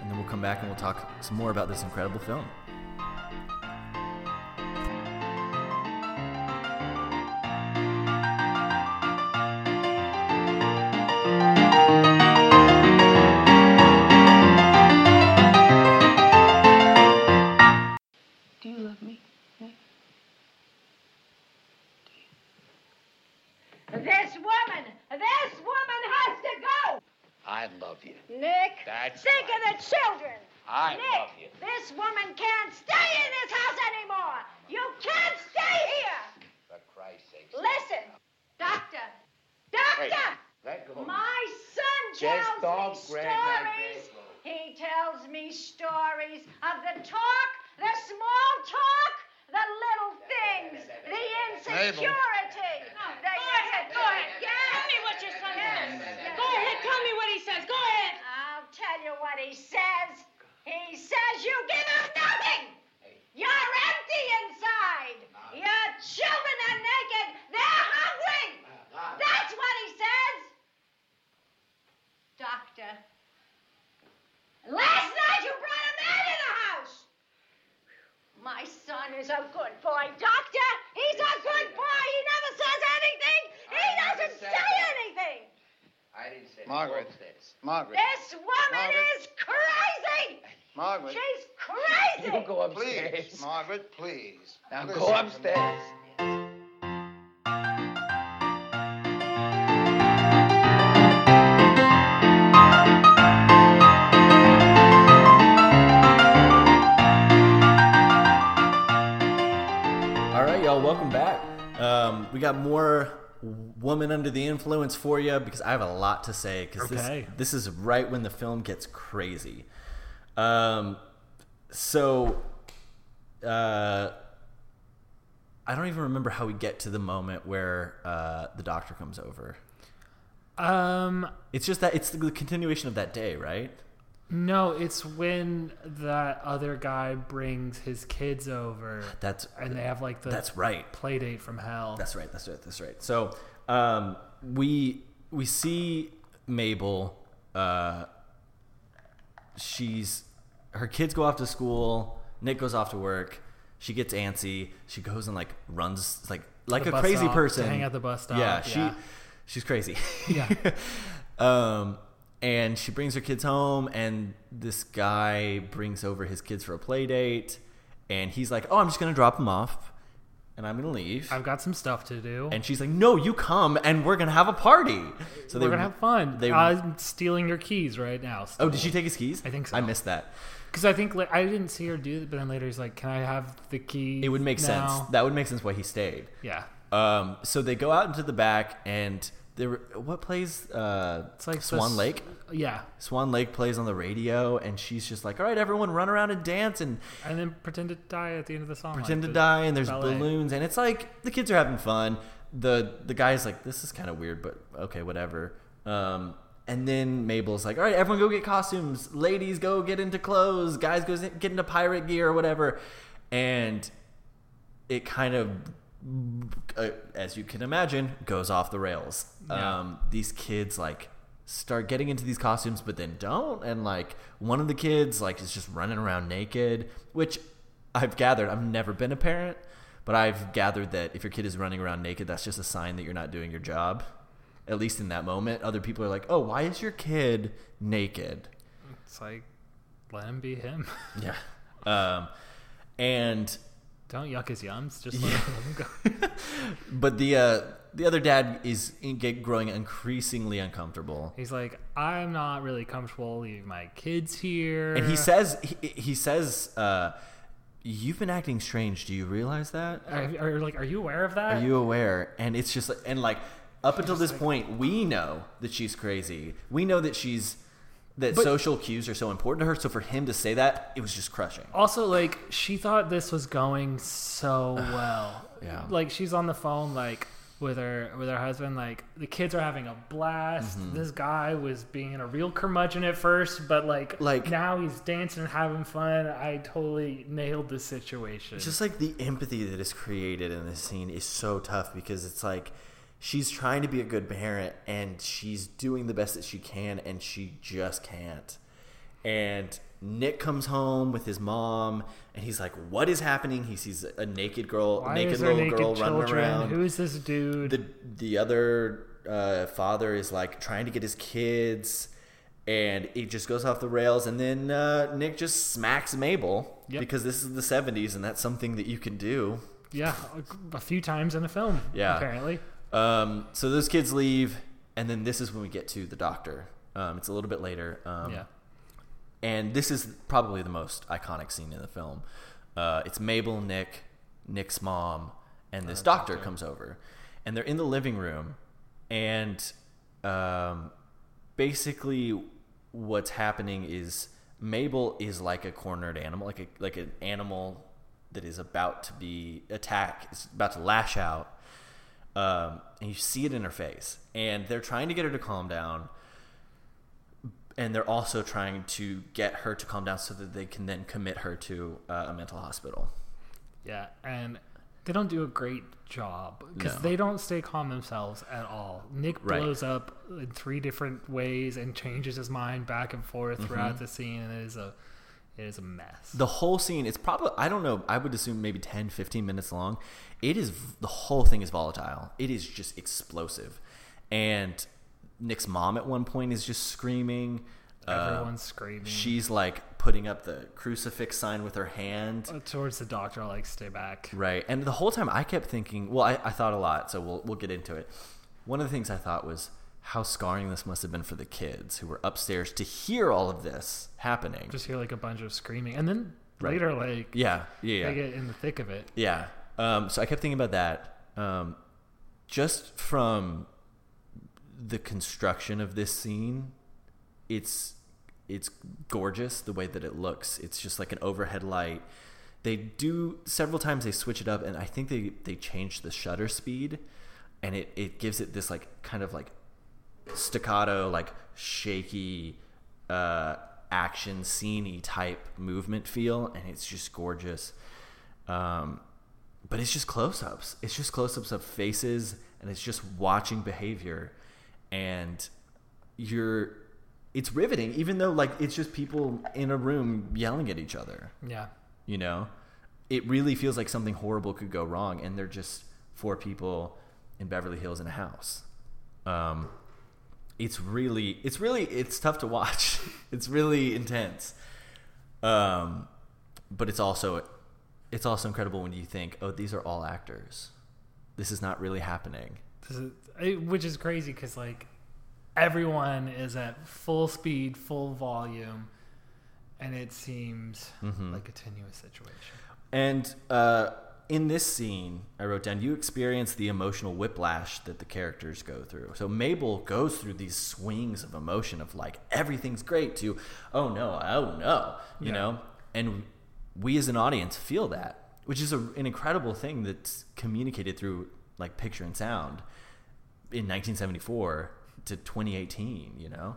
and then we'll come back and we'll talk some more about this incredible film. Upstairs. Margaret, please. Now Listen go upstairs. All right, y'all, welcome back. Um, we got more woman under the influence for you because I have a lot to say because Okay. this, this is right when the film gets crazy. Um, so, uh, I don't even remember how we get to the moment where uh, the doctor comes over. Um, It's just that it's the continuation of that day, right? no, it's when that other guy brings his kids over. That's and they have like the that's right. play date from hell. That's right. That's right. That's right. So um, we we see Mabel. Uh, she's her kids go off to school. Nick goes off to work. She gets antsy. She goes and like runs like like a crazy stop, to person. hang at the bus stop, Yeah, she yeah. she's crazy. Yeah. um, and she brings her kids home, and this guy brings over his kids for a play date, and he's like, "Oh, I'm just gonna drop them off, and I'm gonna leave." I've got some stuff to do. And she's like, "No, you come, and we're gonna have a party." So We're gonna have fun. They, I'm stealing your keys right now. oh, did she take his keys? I think so. I missed that. Because I think like, I didn't see her do it, but then later he's like, "Can I have the key?" It would make now? sense. That would make sense why he stayed. Yeah. Um. So they go out into the back, and there. What plays? Uh, It's like Swan this- Lake. Yeah. Swan Lake plays on the radio, and she's just like, "All right, everyone, run around and dance and And then pretend to die at the end of the song. pretend like to die." And there's ballet. balloons, and it's like the kids are having fun. the The guy's like, "This is kind of weird, but okay, whatever." Um. And then Mabel's like, "All right, everyone, go get costumes. Ladies, go get into clothes. Guys, go get into pirate gear or whatever." And it kind of, uh, as you can imagine, goes off the rails. Yeah. Um, these kids like start getting into these costumes, but then don't. And like one of the kids like is just running around naked, which I've gathered. I've never been a parent, but I've gathered that if your kid is running around naked, that's just a sign that you're not doing your job. At least in that moment, other people are like, "Oh, why is your kid naked?" It's like, let him be him. Yeah. Um, and Don't yuck his yums. Just let him go. but the uh, the other dad is growing increasingly uncomfortable, He's like, I'm not really comfortable leaving my kids here. and he says he, he says, uh, "You've been acting strange. Do you realize that? are, are like, are you aware of that? Are you aware?" And it's just and like up until this point, we know that she's crazy. We know that she's that But- social cues are so important to her. So for him to say that, it was just crushing. Also, like, she thought this was going so well. Yeah. Like, she's on the phone, like, with her with her husband. Like, the kids are having a blast. Mhm. This guy was being a real curmudgeon at first, but like, Like- now he's dancing and having fun. I totally nailed the situation. Just like the empathy that is created in this scene is so tough because it's like she's trying to be a good parent and she's doing the best that she can and she just can't. And Nick comes home with his mom and he's like, "What is happening?" He sees a naked girl, Why naked little naked girl running children? around. Who is this dude? The the other uh, father is like trying to get his kids, and it just goes off the rails. And then uh, Nick just smacks Mabel Yep. because this is the '70s, and that's something that you can do. yeah, a, a few times in the film. Yeah. apparently. Um, so those kids leave, and then this is when we get to the doctor. Um, it's a little bit later. Um, Yeah. And this is probably the most iconic scene in the film. Uh, it's Mabel, Nick, Nick's mom, and this doctor comes over, and they're in the living room, and um, basically what's happening is Mabel is like a cornered animal, like a like an animal that is about to be attacked, is about to lash out, um, and you see it in her face, and they're trying to get her to calm down, and they're also trying to get her to calm down so that they can then commit her to uh, a mental hospital. Yeah, and they don't do a great job because No. they don't stay calm themselves at all. Nick Right. blows up in three different ways and changes his mind back and forth throughout Mhm. the scene, and it is a It is a mess. The whole scene, it's probably, I don't know, I would assume maybe 10, 15 minutes long. It is, the whole thing is volatile. It is just explosive. And Nick's mom at one point is just screaming. Uh, Everyone's screaming. She's like putting up the crucifix sign with her hand. Uh, towards the doctor, like stay back. Right. And the whole time I kept thinking, well, I, I thought a lot, so we'll, we'll get into it. One of the things I thought was how scarring this must have been for the kids who were upstairs to hear all of this happening. Just hear like a bunch of screaming, and then Right. later, like Yeah, yeah, yeah. they get in the thick of it. Yeah. Um, so I kept thinking about that. Um, just from the construction of this scene, it's it's gorgeous the way that it looks. It's just like an overhead light. They do several times they switch it up and I think they they change the shutter speed and it it gives it this like kind of like staccato like shaky uh action sceney type movement feel and it's just gorgeous. Um but it's just close-ups. It's just close-ups of faces and it's just watching behavior. And you're it's riveting even though like it's just people in a room yelling at each other. Yeah. you know? It really feels like something horrible could go wrong and they're just four people in beverly hills in a house. Um it's really it's really it's tough to watch it's really intense um but it's also it's also incredible when you think oh these are all actors this is not really happening This is, it- which is crazy because like everyone is at full speed, full volume, and it seems Mhm. like a tenuous situation. And uh, in this scene, I wrote down you experience the emotional whiplash that the characters go through. So Mabel goes through these swings of emotion of like everything's great to oh no, oh no, you Yeah. know, and we as an audience feel that, which is a, an incredible thing that's communicated through like picture and sound in 1974 to 2018. You know.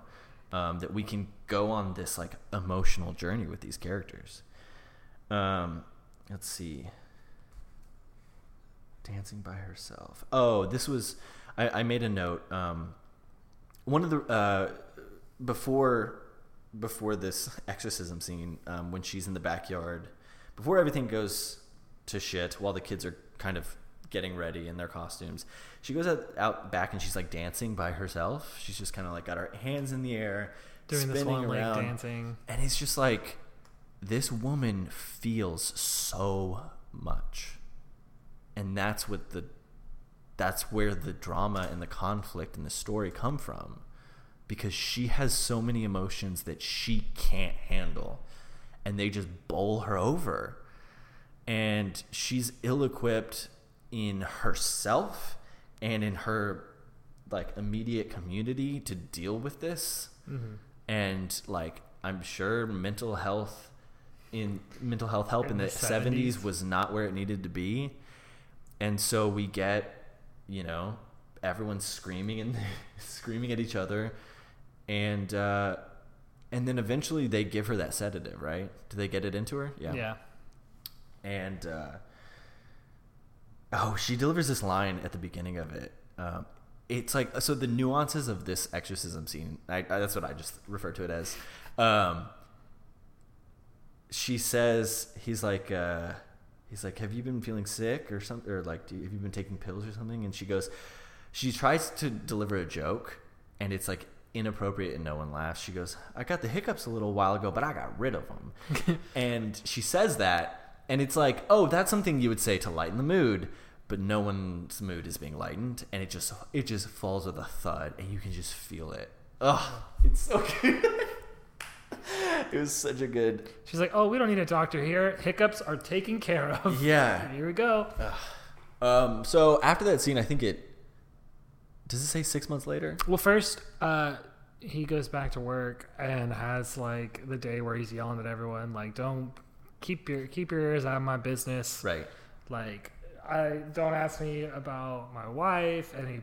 Um, that we can go on this like emotional journey with these characters. Um, let's see. Dancing by herself. Oh, this was. I, I made a note. Um, one of the uh, before before this exorcism scene, um, when she's in the backyard, before everything goes to shit, while the kids are kind of getting ready in their costumes, she goes out, out back and she's like dancing by herself. She's just kind of like got her hands in the air, Doing the Swan around, dancing. and it's just like this woman feels so much and that's what the that's where the drama and the conflict and the story come from because she has so many emotions that she can't handle and they just bowl her over and she's ill-equipped in herself and in her like immediate community to deal with this Mhm. and like i'm sure mental health in mental health help in, In the, the 70s. 70s. was not where it needed to be and so we get you know everyone screaming and screaming at each other. And uh and then eventually they give her that sedative right? Do they get it into her? Yeah. Yeah. and uh oh she delivers this line at the beginning of it. Um it's like so the nuances of this exorcism scene I, I that's what i just refer to it as. Um she says he's like uh he's like have you been feeling sick or something or like do you, have you been taking pills or something? And she goes she tries to deliver a joke and it's like inappropriate and no one laughs. She goes i got the hiccups a little while ago but i got rid of them and she says that and it's like oh that's something you would say to lighten the mood but no one's mood is being lightened and it just it just falls with a thud and you can just feel it. Oh it's so good it was such a good She's like, "Oh, we don't need a doctor here. Hiccups are taken care of." Yeah. Here we go. Um, so after that scene, I think it does it say six months later? Well, first, uh, he goes back to work and has like the day where he's yelling at everyone, like, "Don't keep your keep your ears out of my business." Right. Like, I don't ask me about my wife. And he,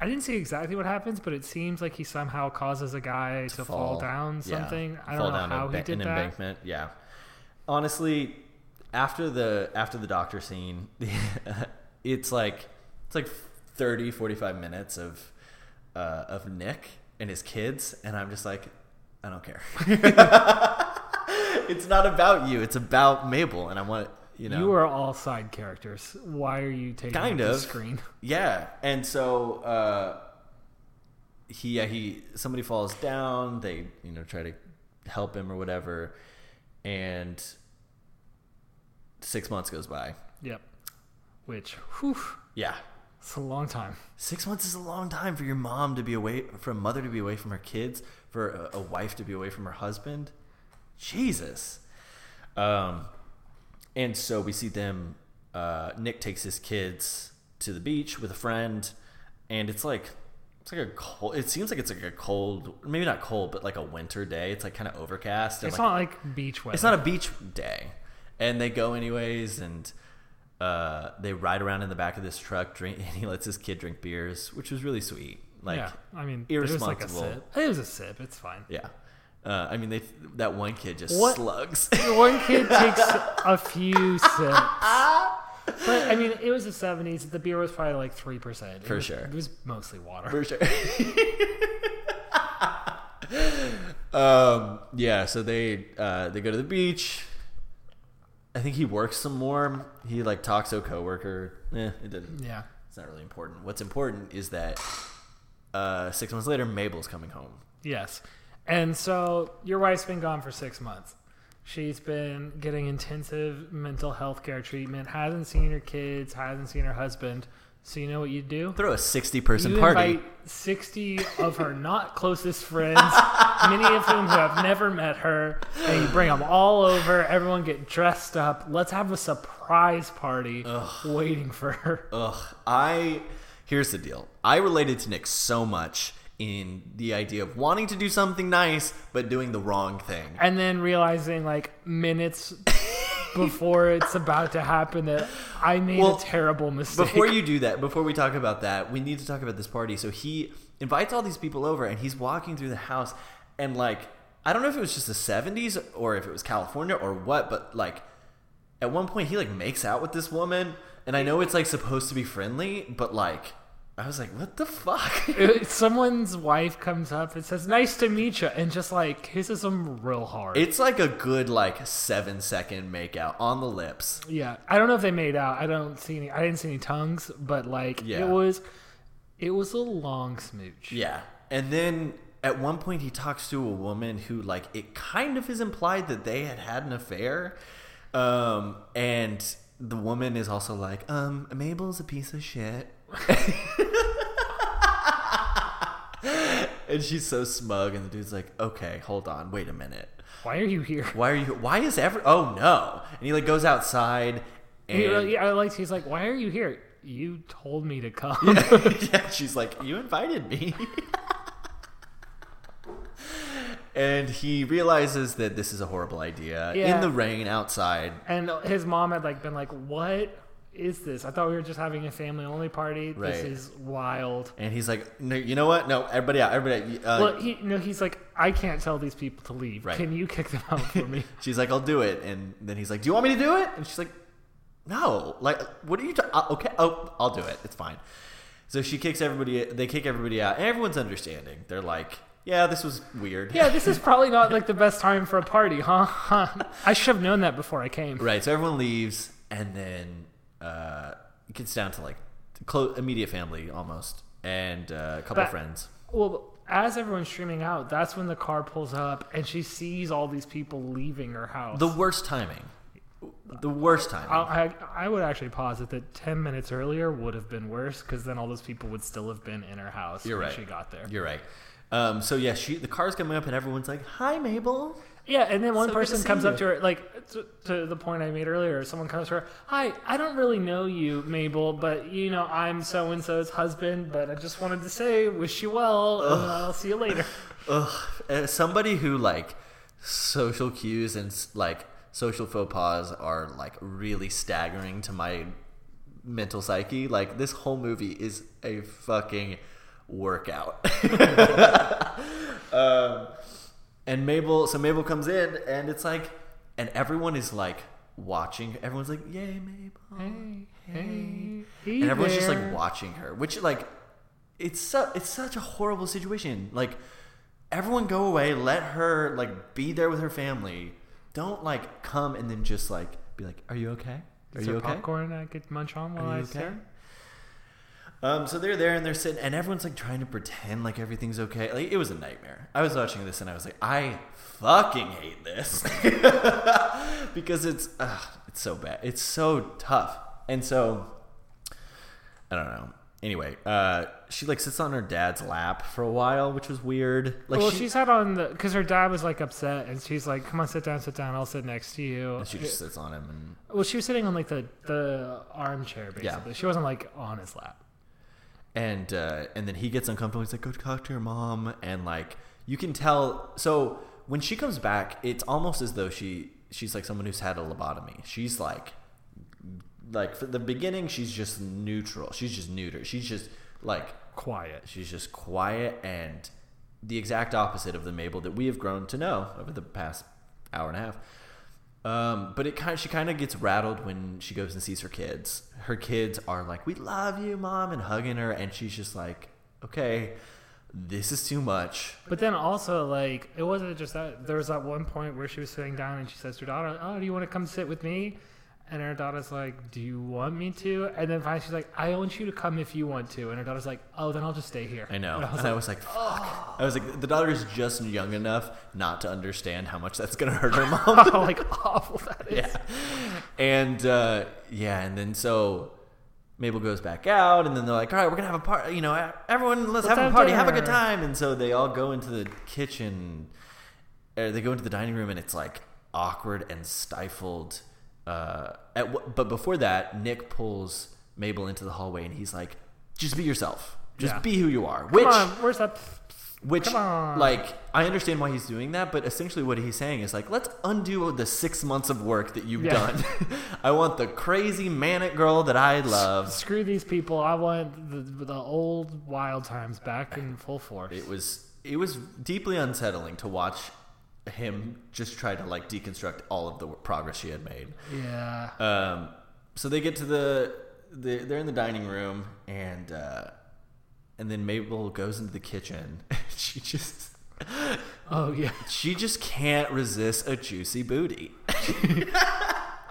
I didn't see exactly what happens, but it seems like he somehow causes a guy to, fall, down Yeah. something. I don't know down how he did an that. embankment. Yeah. Honestly, after the after the doctor scene, it's like it's like 30, 45 minutes of uh, of Nick and his kids, and I'm just like, I don't care. it's not about you. It's about Mabel, and I want you know. You are all side characters. Why are you taking kind of the screen? Yeah, and so uh, he yeah he somebody falls down. They you know try to help him or whatever, and six months goes by. Yep. Which, whew, Yeah, it's a long time. six months is a long time for your mom to be away, for a mother to be away from her kids, for a, a wife to be away from her husband. Jesus. Um, and so we see them. Uh, Nick takes his kids to the beach with a friend, and it's like it's like a cold. It seems like it's like a cold, maybe not cold, but like a winter day. It's like kind of overcast. It's like, not like beach weather. it's not a beach day, and they go anyways, and uh, they ride around in the back of this truck. Drink, and he lets his kid drink beers, which was really sweet. Like, yeah, I mean, it was like a irresponsible. sip. It was a sip. It's fine. Yeah, uh, I mean, they that one kid just What- slugs. One kid takes a few sips. But I mean, it was the seventies. The beer was probably like three percent. For was, sure. It was mostly water. For sure. um, yeah, so they uh, they go to the beach. I think he works some more. He like talks to a coworker. Eh, it didn't. Yeah. it's not really important. What's important is that uh, six months later, Mabel's coming home. Yes. And so your wife's been gone for six months. She's been getting intensive mental health care treatment, hasn't seen her kids, hasn't seen her husband. So you know what you do? Throw a sixty-person you party. invite 60 of her not closest friends, many of whom who have never met her, and you bring them all over. Everyone get dressed up. Let's have a surprise party waiting for her. Ugh, I here's the deal. I related to Nick so much in the idea of wanting to do something nice but doing the wrong thing. And then realizing, like, minutes before it's about to happen, that I made Well, a terrible mistake. Before you do that, before we talk about that, we need to talk about this party. So he invites all these people over and he's walking through the house and like I don't know if it was just the 70s or if it was California or what, but like at one point he like makes out with this woman and I know it's like supposed to be friendly, but like I was like, what the fuck? Someone's wife comes up and says, "Nice to meet you," and just like kisses him real hard. It's like a good like seven second make out on the lips. Yeah, I don't know if they made out. I don't see any. I didn't see any tongues, but like Yeah. it was, it was a long smooch. Yeah. And then at one point he talks to a woman who like it kind of is implied that they had had an affair. Um and the woman is also like, um Mabel's a piece of shit. and she's so smug and the dude's like, "Okay, hold on. Wait a minute. Why are you here? Why are you why is every Oh no." And he like goes outside and He, like, I like. He's like, "Why are you here? You told me to come." yeah, she's like, "You invited me." and he realizes that this is a horrible idea Yeah. in the rain outside. and his mom had like been like, "What is this? I thought we were just having a family only party. Right. This is wild." And he's like, "No, you know what? No, everybody out, everybody." out." Uh, well, he no, he's like, "I can't tell these people to leave. Right. Can you kick them out for me?" she's like, "I'll do it." And then he's like, "Do you want me to do it?" And she's like, "No. Like, what are you? Ta- uh, okay, oh, I'll do it. It's fine." So she kicks everybody. They kick everybody out, and everyone's understanding. They're like, "Yeah, this was weird." yeah, this is probably not like the best time for a party, huh? Huh. I should have known that before I came. Right. So everyone leaves, and then uh, it gets down to like close, immediate family almost, and uh, a couple But- friends. Well, as everyone's streaming out, that's when the car pulls up and she sees all these people leaving her house. The worst timing. The worst timing. I, I, I would actually posit that 10 minutes earlier would have been worse because then all those people would still have been in her house You're when right. she got there. You're right. Um, so yeah, she the car's coming up, and everyone's like, "Hi, Mabel." Yeah, and then one So person comes up to her, like to, to the point I made earlier. Someone comes to her, "Hi, I don't really know you, Mabel, but you know I'm so and so's husband. But I just wanted to say, wish you well, and I'll see you later." Ugh. As somebody who like social cues and like social faux pas are like really staggering to my mental psyche. Like this whole movie is a fucking workout. um, and Mabel, so Mabel comes in, and it's like, and everyone is like watching. Everyone's like, "Yay, Mabel!" Hey, hey, and everyone's just like watching her, which like it's so it's such a horrible situation. Like everyone go away, let her like be there with her family. don't like come and then just like be like, "Are you okay? Are Is you there okay?" popcorn I could munch on while I okay? Um, so they're there and they're sitting, and everyone's like trying to pretend like everything's okay. Like it was a nightmare. I was watching this and I was like, I fucking hate this because it's uh, it's so bad. It's so tough, and so I don't know. Anyway, uh, she like sits on her dad's lap for a while, which was weird. Like well, she, she sat on the because her dad was like upset, and she's like, "Come on, sit down, sit down. I'll sit next to you." and she just sits on him and Well, she was sitting on like the the armchair basically. Yeah. She wasn't like on his lap. And uh, and then he gets uncomfortable. He's like, "Go talk to your mom," and like you can tell. So when she comes back, it's almost as though she she's like someone who's had a lobotomy. She's like, like for the beginning, she's just neutral. She's just neuter. She's just like Quiet. She's just quiet and the exact opposite of the Mabel that we have grown to know over the past hour and a half. Um, but it kind of, she kind of gets rattled when she goes and sees her kids. Her kids are like, "We love you, mom," and hugging her, and she's just like, "Okay, this is too much." But then also like it wasn't just that. There was that one point where she was sitting down and she says to her daughter, "Oh, do you want to come sit with me?" And her daughter's like, "Do you want me to?" And then finally she's like, "I want you to come if you want to." And her daughter's like, "Oh, then I'll just stay here." I know. And I was And I like, was like, Fuck. I was like, the daughter is just young enough not to understand how much that's gonna hurt her mom. How like awful that is. Yeah. And uh, yeah, and then so Mabel goes back out, and then they're like, "All right, we're gonna have a party. You know, everyone, let's, Let's have, have a party, have a good time." And so they all go into the kitchen, or they go into the dining room, and it's like awkward and stifled. Uh, at but before that, Nick pulls Mabel into the hallway, and he's like, "Just be yourself. Just Yeah. be who you are." Come Which on, where's that? which, like, I understand why he's doing that, but essentially what he's saying is like, let's undo the six months of work that you've Yeah. done. I want the crazy manic girl that I love. Screw these people. I want the, the old wild times back in full force. It was it was deeply unsettling to watch him just try to like deconstruct all of the progress she had made. Yeah. Um, so they get to the, the they're in the dining room and uh, and then Mabel goes into the kitchen. she just Oh yeah. she just can't resist a juicy booty.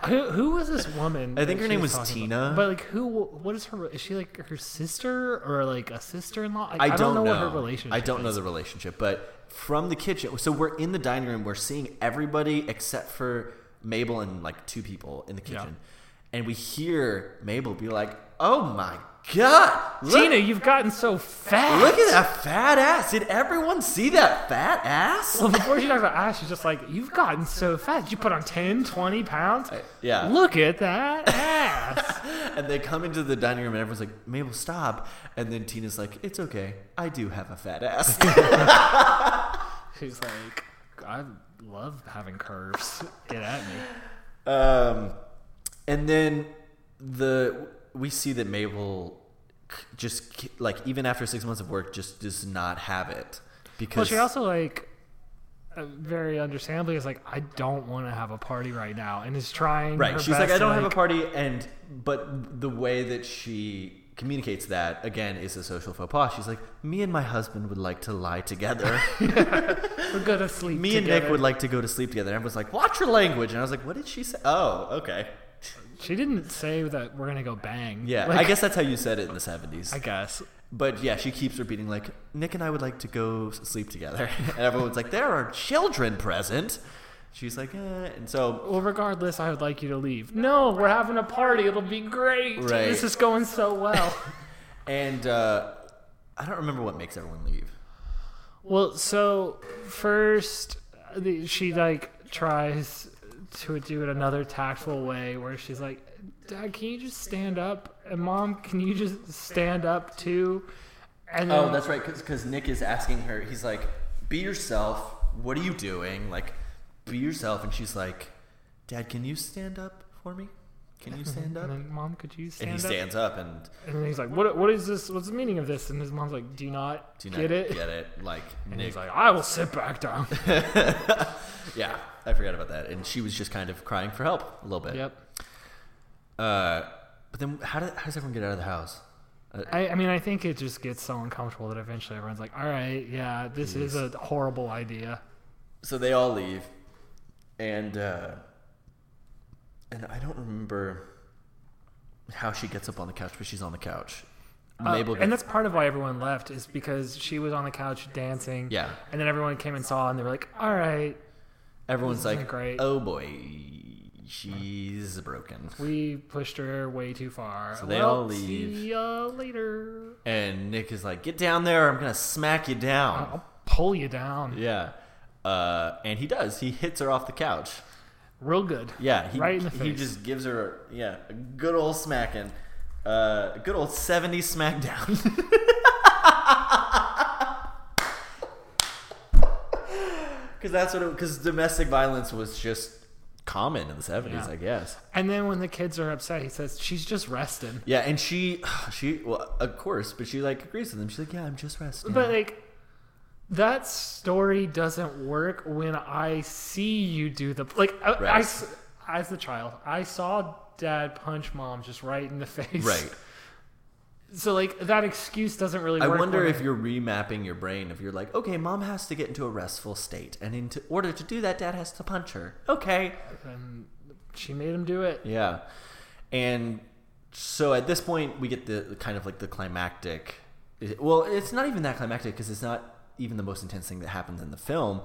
Who, who was this woman? I think her name was Tina. about? But like, who? What is her? Is she like her sister or like a sister-in-law? Like, I, don't know, know what her relationship. I don't know the relationship, but from the kitchen. So we're in the dining room. We're seeing everybody except for Mabel and like two people in the Yeah. kitchen, and we hear Mabel be like, "Oh my god, look, Tina, you've gotten so fat. look at that fat ass! Did everyone see that fat ass?" Well, before she talks about ass, she's just like, you've gotten so fat. Did you put on 10, 20 pounds? Uh, yeah. Look at that ass. and they come into the dining room, and everyone's like, "Mabel, stop!" And then Tina's like, "It's okay, I do have a fat ass." she's like, I love having curves. Get at me. Um, and then the we see that Mabel just like even after six months of work, just does not have it because Well, she also like Uh, very understandably is like, I don't want to have a party right now, and is trying. right. She's like, I don't have a party, and but the way that she communicates that again is a social faux pas. She's like, me and my husband would like to lie together. We're go to sleep. me and Nick would like to go to sleep together. And everyone's like, watch your language. And I was like, what did she say? Oh, okay. She didn't say that we're gonna go bang. Yeah, Like, I guess that's how you said it in the 70s. I guess. But yeah, she keeps repeating like Nick and I would like to go sleep together, and everyone's like, "There are children present." She's like, eh. and so Well, regardless, I would like you to leave. No, we're having a party. It'll be great. Right. This is going so well. and uh, I don't remember what makes everyone leave. well, so first, she like tries to do it another tactful way, where she's like, "Dad, can you just stand up?" And Mom, can you just stand up too? And oh, then, Oh, that's right, because Nick is asking her. He's like, "Be yourself. What are you doing? Like, be yourself." And she's like, "Dad, can you stand up for me? Can you stand up?" And then, Mom, could you stand and he up? stands up and And then he's like, "What? What is this? What's the meaning of this?" And his mom's like, "Do you not do not get it?" Get it? Like And Nick. he's like, "I will sit back down." yeah, I forgot about that. And she was just kind of crying for help a little bit. Yep. Uh, but then how, do, how does everyone get out of the house? Uh, I, I mean, I think it just gets so uncomfortable that eventually everyone's like, "All right, yeah, this is a horrible idea." so they all leave, and uh, and I don't remember how she gets up on the couch, but she's on the couch. Uh, Mabel and that's part of why everyone left is because she was on the couch dancing. Yeah. And then everyone came and saw, and they were like, "All right, everyone's like, great. "Oh boy, she's broken." we pushed her way too far." So they Well, all leave. See ya later. And Nick is like, "Get down there! I'm gonna smack you down." I'll pull you down. Yeah. Uh, and he does. He hits her off the couch. Real good. Yeah, he, right in the face. he just gives her yeah a good old smacking, uh, a good old '70s smackdown. Because that's what because domestic violence was just common in the '70s, Yeah. I guess. And then when the kids are upset, he says, "She's just resting." Yeah, and she she well of course, but she like agrees with him. She's like, yeah, I'm just resting. But like that story doesn't work when I see you do the like I, I as a child I saw dad punch mom just right in the face. right. So like that excuse doesn't really I wonder if you're remapping your brain. If you're like, okay, mom has to get into a restful state, and in order to do that, dad has to punch her. Okay. and she made him do it. Yeah. And so at this point, we get the the kind of like the climactic. Well, it's not even that climactic because it's not even the most intense thing that happens in the film.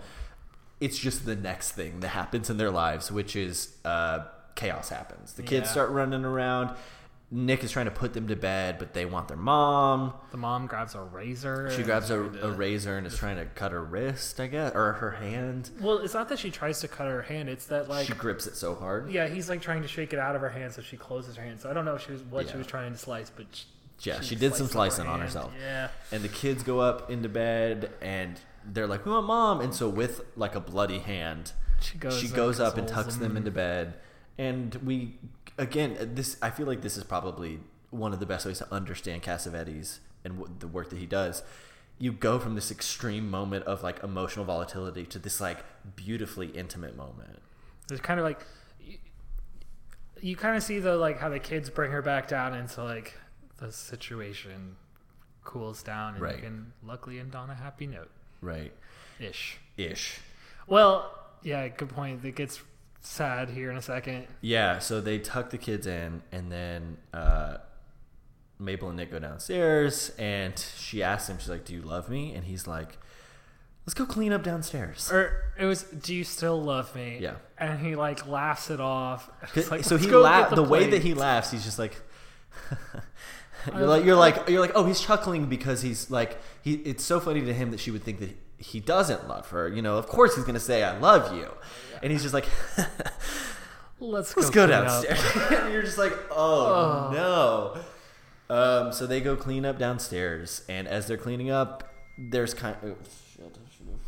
It's just the next thing that happens in their lives, which is uh, chaos happens. The kids Yeah. start running around. Nick is trying to put them to bed, but they want their mom. The mom grabs a razor. She grabs a, a razor and is trying to cut her wrist, I guess, or her hand. Well, it's not that she tries to cut her hand. It's that like she grips it so hard. yeah, he's like trying to shake it out of her hand, so she closes her hand. So I don't know if she was what she was trying to slice, but she, Yeah, she, did some sliced up her slicing on herself. Yeah. And the kids go up into bed and they're like, "We want mom." And so with like a bloody hand, She goes she goes up and tucks them. them into bed. And we again, this I feel like this is probably one of the best ways to understand Cassavetes and what, the work that he does. You go from this extreme moment of like emotional volatility to this like beautifully intimate moment. It's kind of like you, you kind of see the like how the kids bring her back down into like the situation cools down and Right. you can luckily end on a happy note Right. ish. Ish. Well, yeah, good point. It gets sad here in a second. Yeah, so they tuck the kids in, and then uh, Mabel and Nick go downstairs, and she asks him, she's like, "Do you love me?" And he's like, "Let's go clean up downstairs." Or it was, "Do you still love me?" Yeah. and he like laughs it off. Like, so he go la- get the, way that he laughs, he's just like. You're like you're like you're like oh he's chuckling because he's like he it's so funny to him that she would think that he doesn't love her you know of course he's gonna say I love you and he's just like Let's, let's go go downstairs. and you're just like, oh, no. Um, so they go clean up downstairs, and as they're cleaning up, there's kind of. Oh, shit, I should have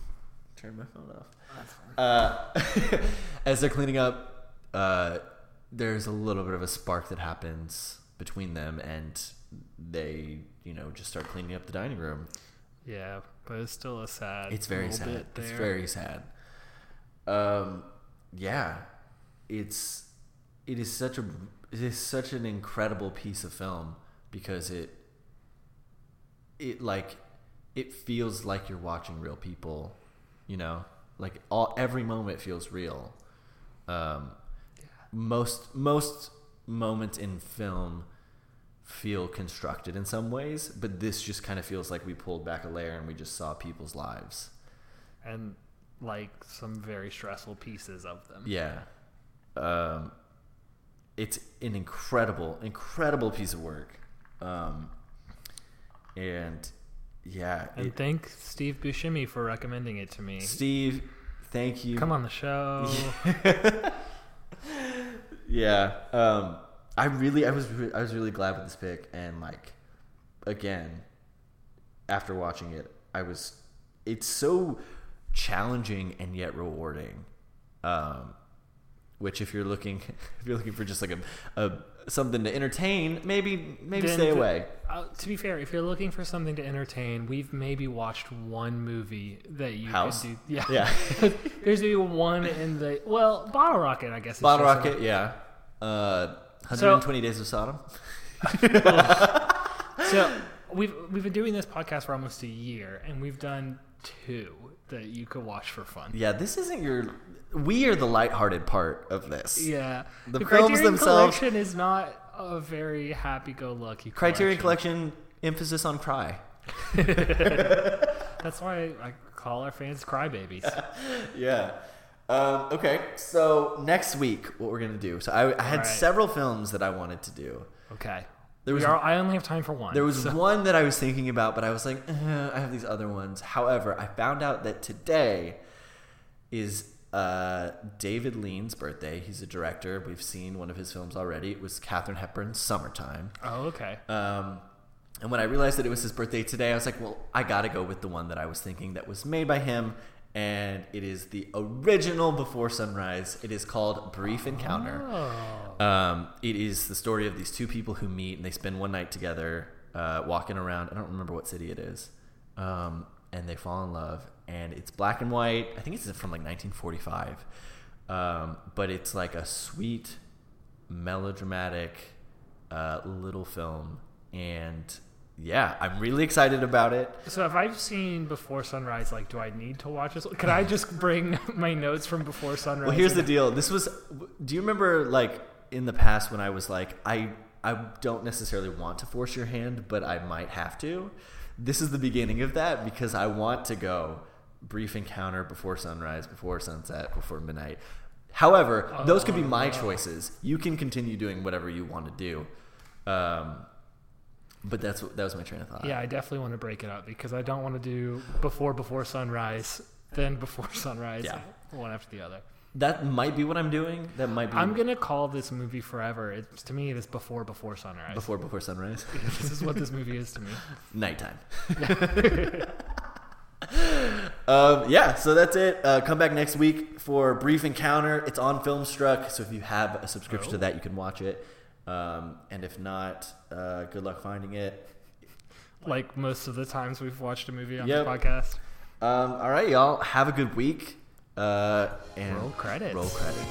turned my phone off. Uh, as they're cleaning up, uh, there's a little bit of a spark that happens between them, and they, you know, just start cleaning up the dining room. Yeah, but it's still a sad. It's very sad. bit It's very sad. Um, yeah, it's it is such a it is such an incredible piece of film because it it like it feels like you're watching real people, you know, like all every moment feels real. Um, most most moments in film feel constructed in some ways, but this just kind of feels like we pulled back a layer and we just saw people's lives. and like some very stressful pieces of them. Yeah. Um, it's an incredible, incredible piece of work. Um, and yeah, And it- thank Steve Buscemi for recommending it to me. Steve, thank you. Come on the show. yeah. Um, I really, I was, re- I was really glad with this pick, and like, again, after watching it, I was. It's so challenging and yet rewarding. Um, which, if you're looking, if you're looking for just like a, a something to entertain, maybe maybe Then stay the- away. uh, to be fair, if you're looking for something to entertain, we've maybe watched one movie that you House? do. Yeah, Yeah. There's maybe one in the well, Bottle Rocket, I guess. Bottle Rocket, yeah. Uh, So- 120 Days of Sodom. so we've we've been doing this podcast for almost a year, and we've done two that you could watch for fun. Yeah, this isn't your. We are the lighthearted part of this. Yeah, the, films Criterion themselves. Collection is not a very happy-go-lucky. Criterion collection. Collection emphasis on cry. That's why I call our fans crybabies. yeah. Um, okay, so next week, what we're gonna do? So I, I had Alright. several films that I wanted to do. Okay. There was are- I only have time for one. There was so- one that I was thinking about, but I was like, eh, I have these other ones. However, I found out that today is uh, David Lean's birthday. He's a director. We've seen one of his films already. It was Katharine Hepburn's Summertime. Oh, okay. Um, and when I realized that it was his birthday today, I was like, well, I got to go with the one that I was thinking that was made by him. And it is the original Before Sunrise. It is called Brief Encounter. Oh. Um, it is the story of these two people who meet and they spend one night together uh, walking around. I don't remember what city it is. Um, and they fall in love. And it's black and white. I think it's from like 1945. Um, but it's like a sweet, melodramatic uh, little film. And yeah, I'm really excited about it. So if I've seen Before Sunrise, like, do I need to watch this? Could I just bring my notes from Before Sunrise? Well, here's the deal. This was. Do you remember, like, in the past when I was like, I, I don't necessarily want to force your hand, but I might have to. This is the beginning of that because I want to go brief encounter before sunrise, before sunset, before midnight. However, those could be my choices. You can continue doing whatever you want to do. Um, but that's what that was my train of thought. Yeah, I definitely want to break it up because I don't want to do Before Before Sunrise, then Before Sunrise, Yeah. one after the other. That might be what I'm doing. That might be. I'm gonna call this movie forever. It's to me, it is Before Before Sunrise. before before sunrise. this is what this movie is to me. Nighttime. um, yeah, so that's it. Uh, come back next week for Brief Encounter. It's on Filmstruck, so if you have a subscription to that, you can watch it. Um, and if not, uh, good luck finding it. Like most of the times we've watched a movie on Yep. the podcast. Um, all right, y'all. Have a good week. Uh, and Roll credits. Roll credits.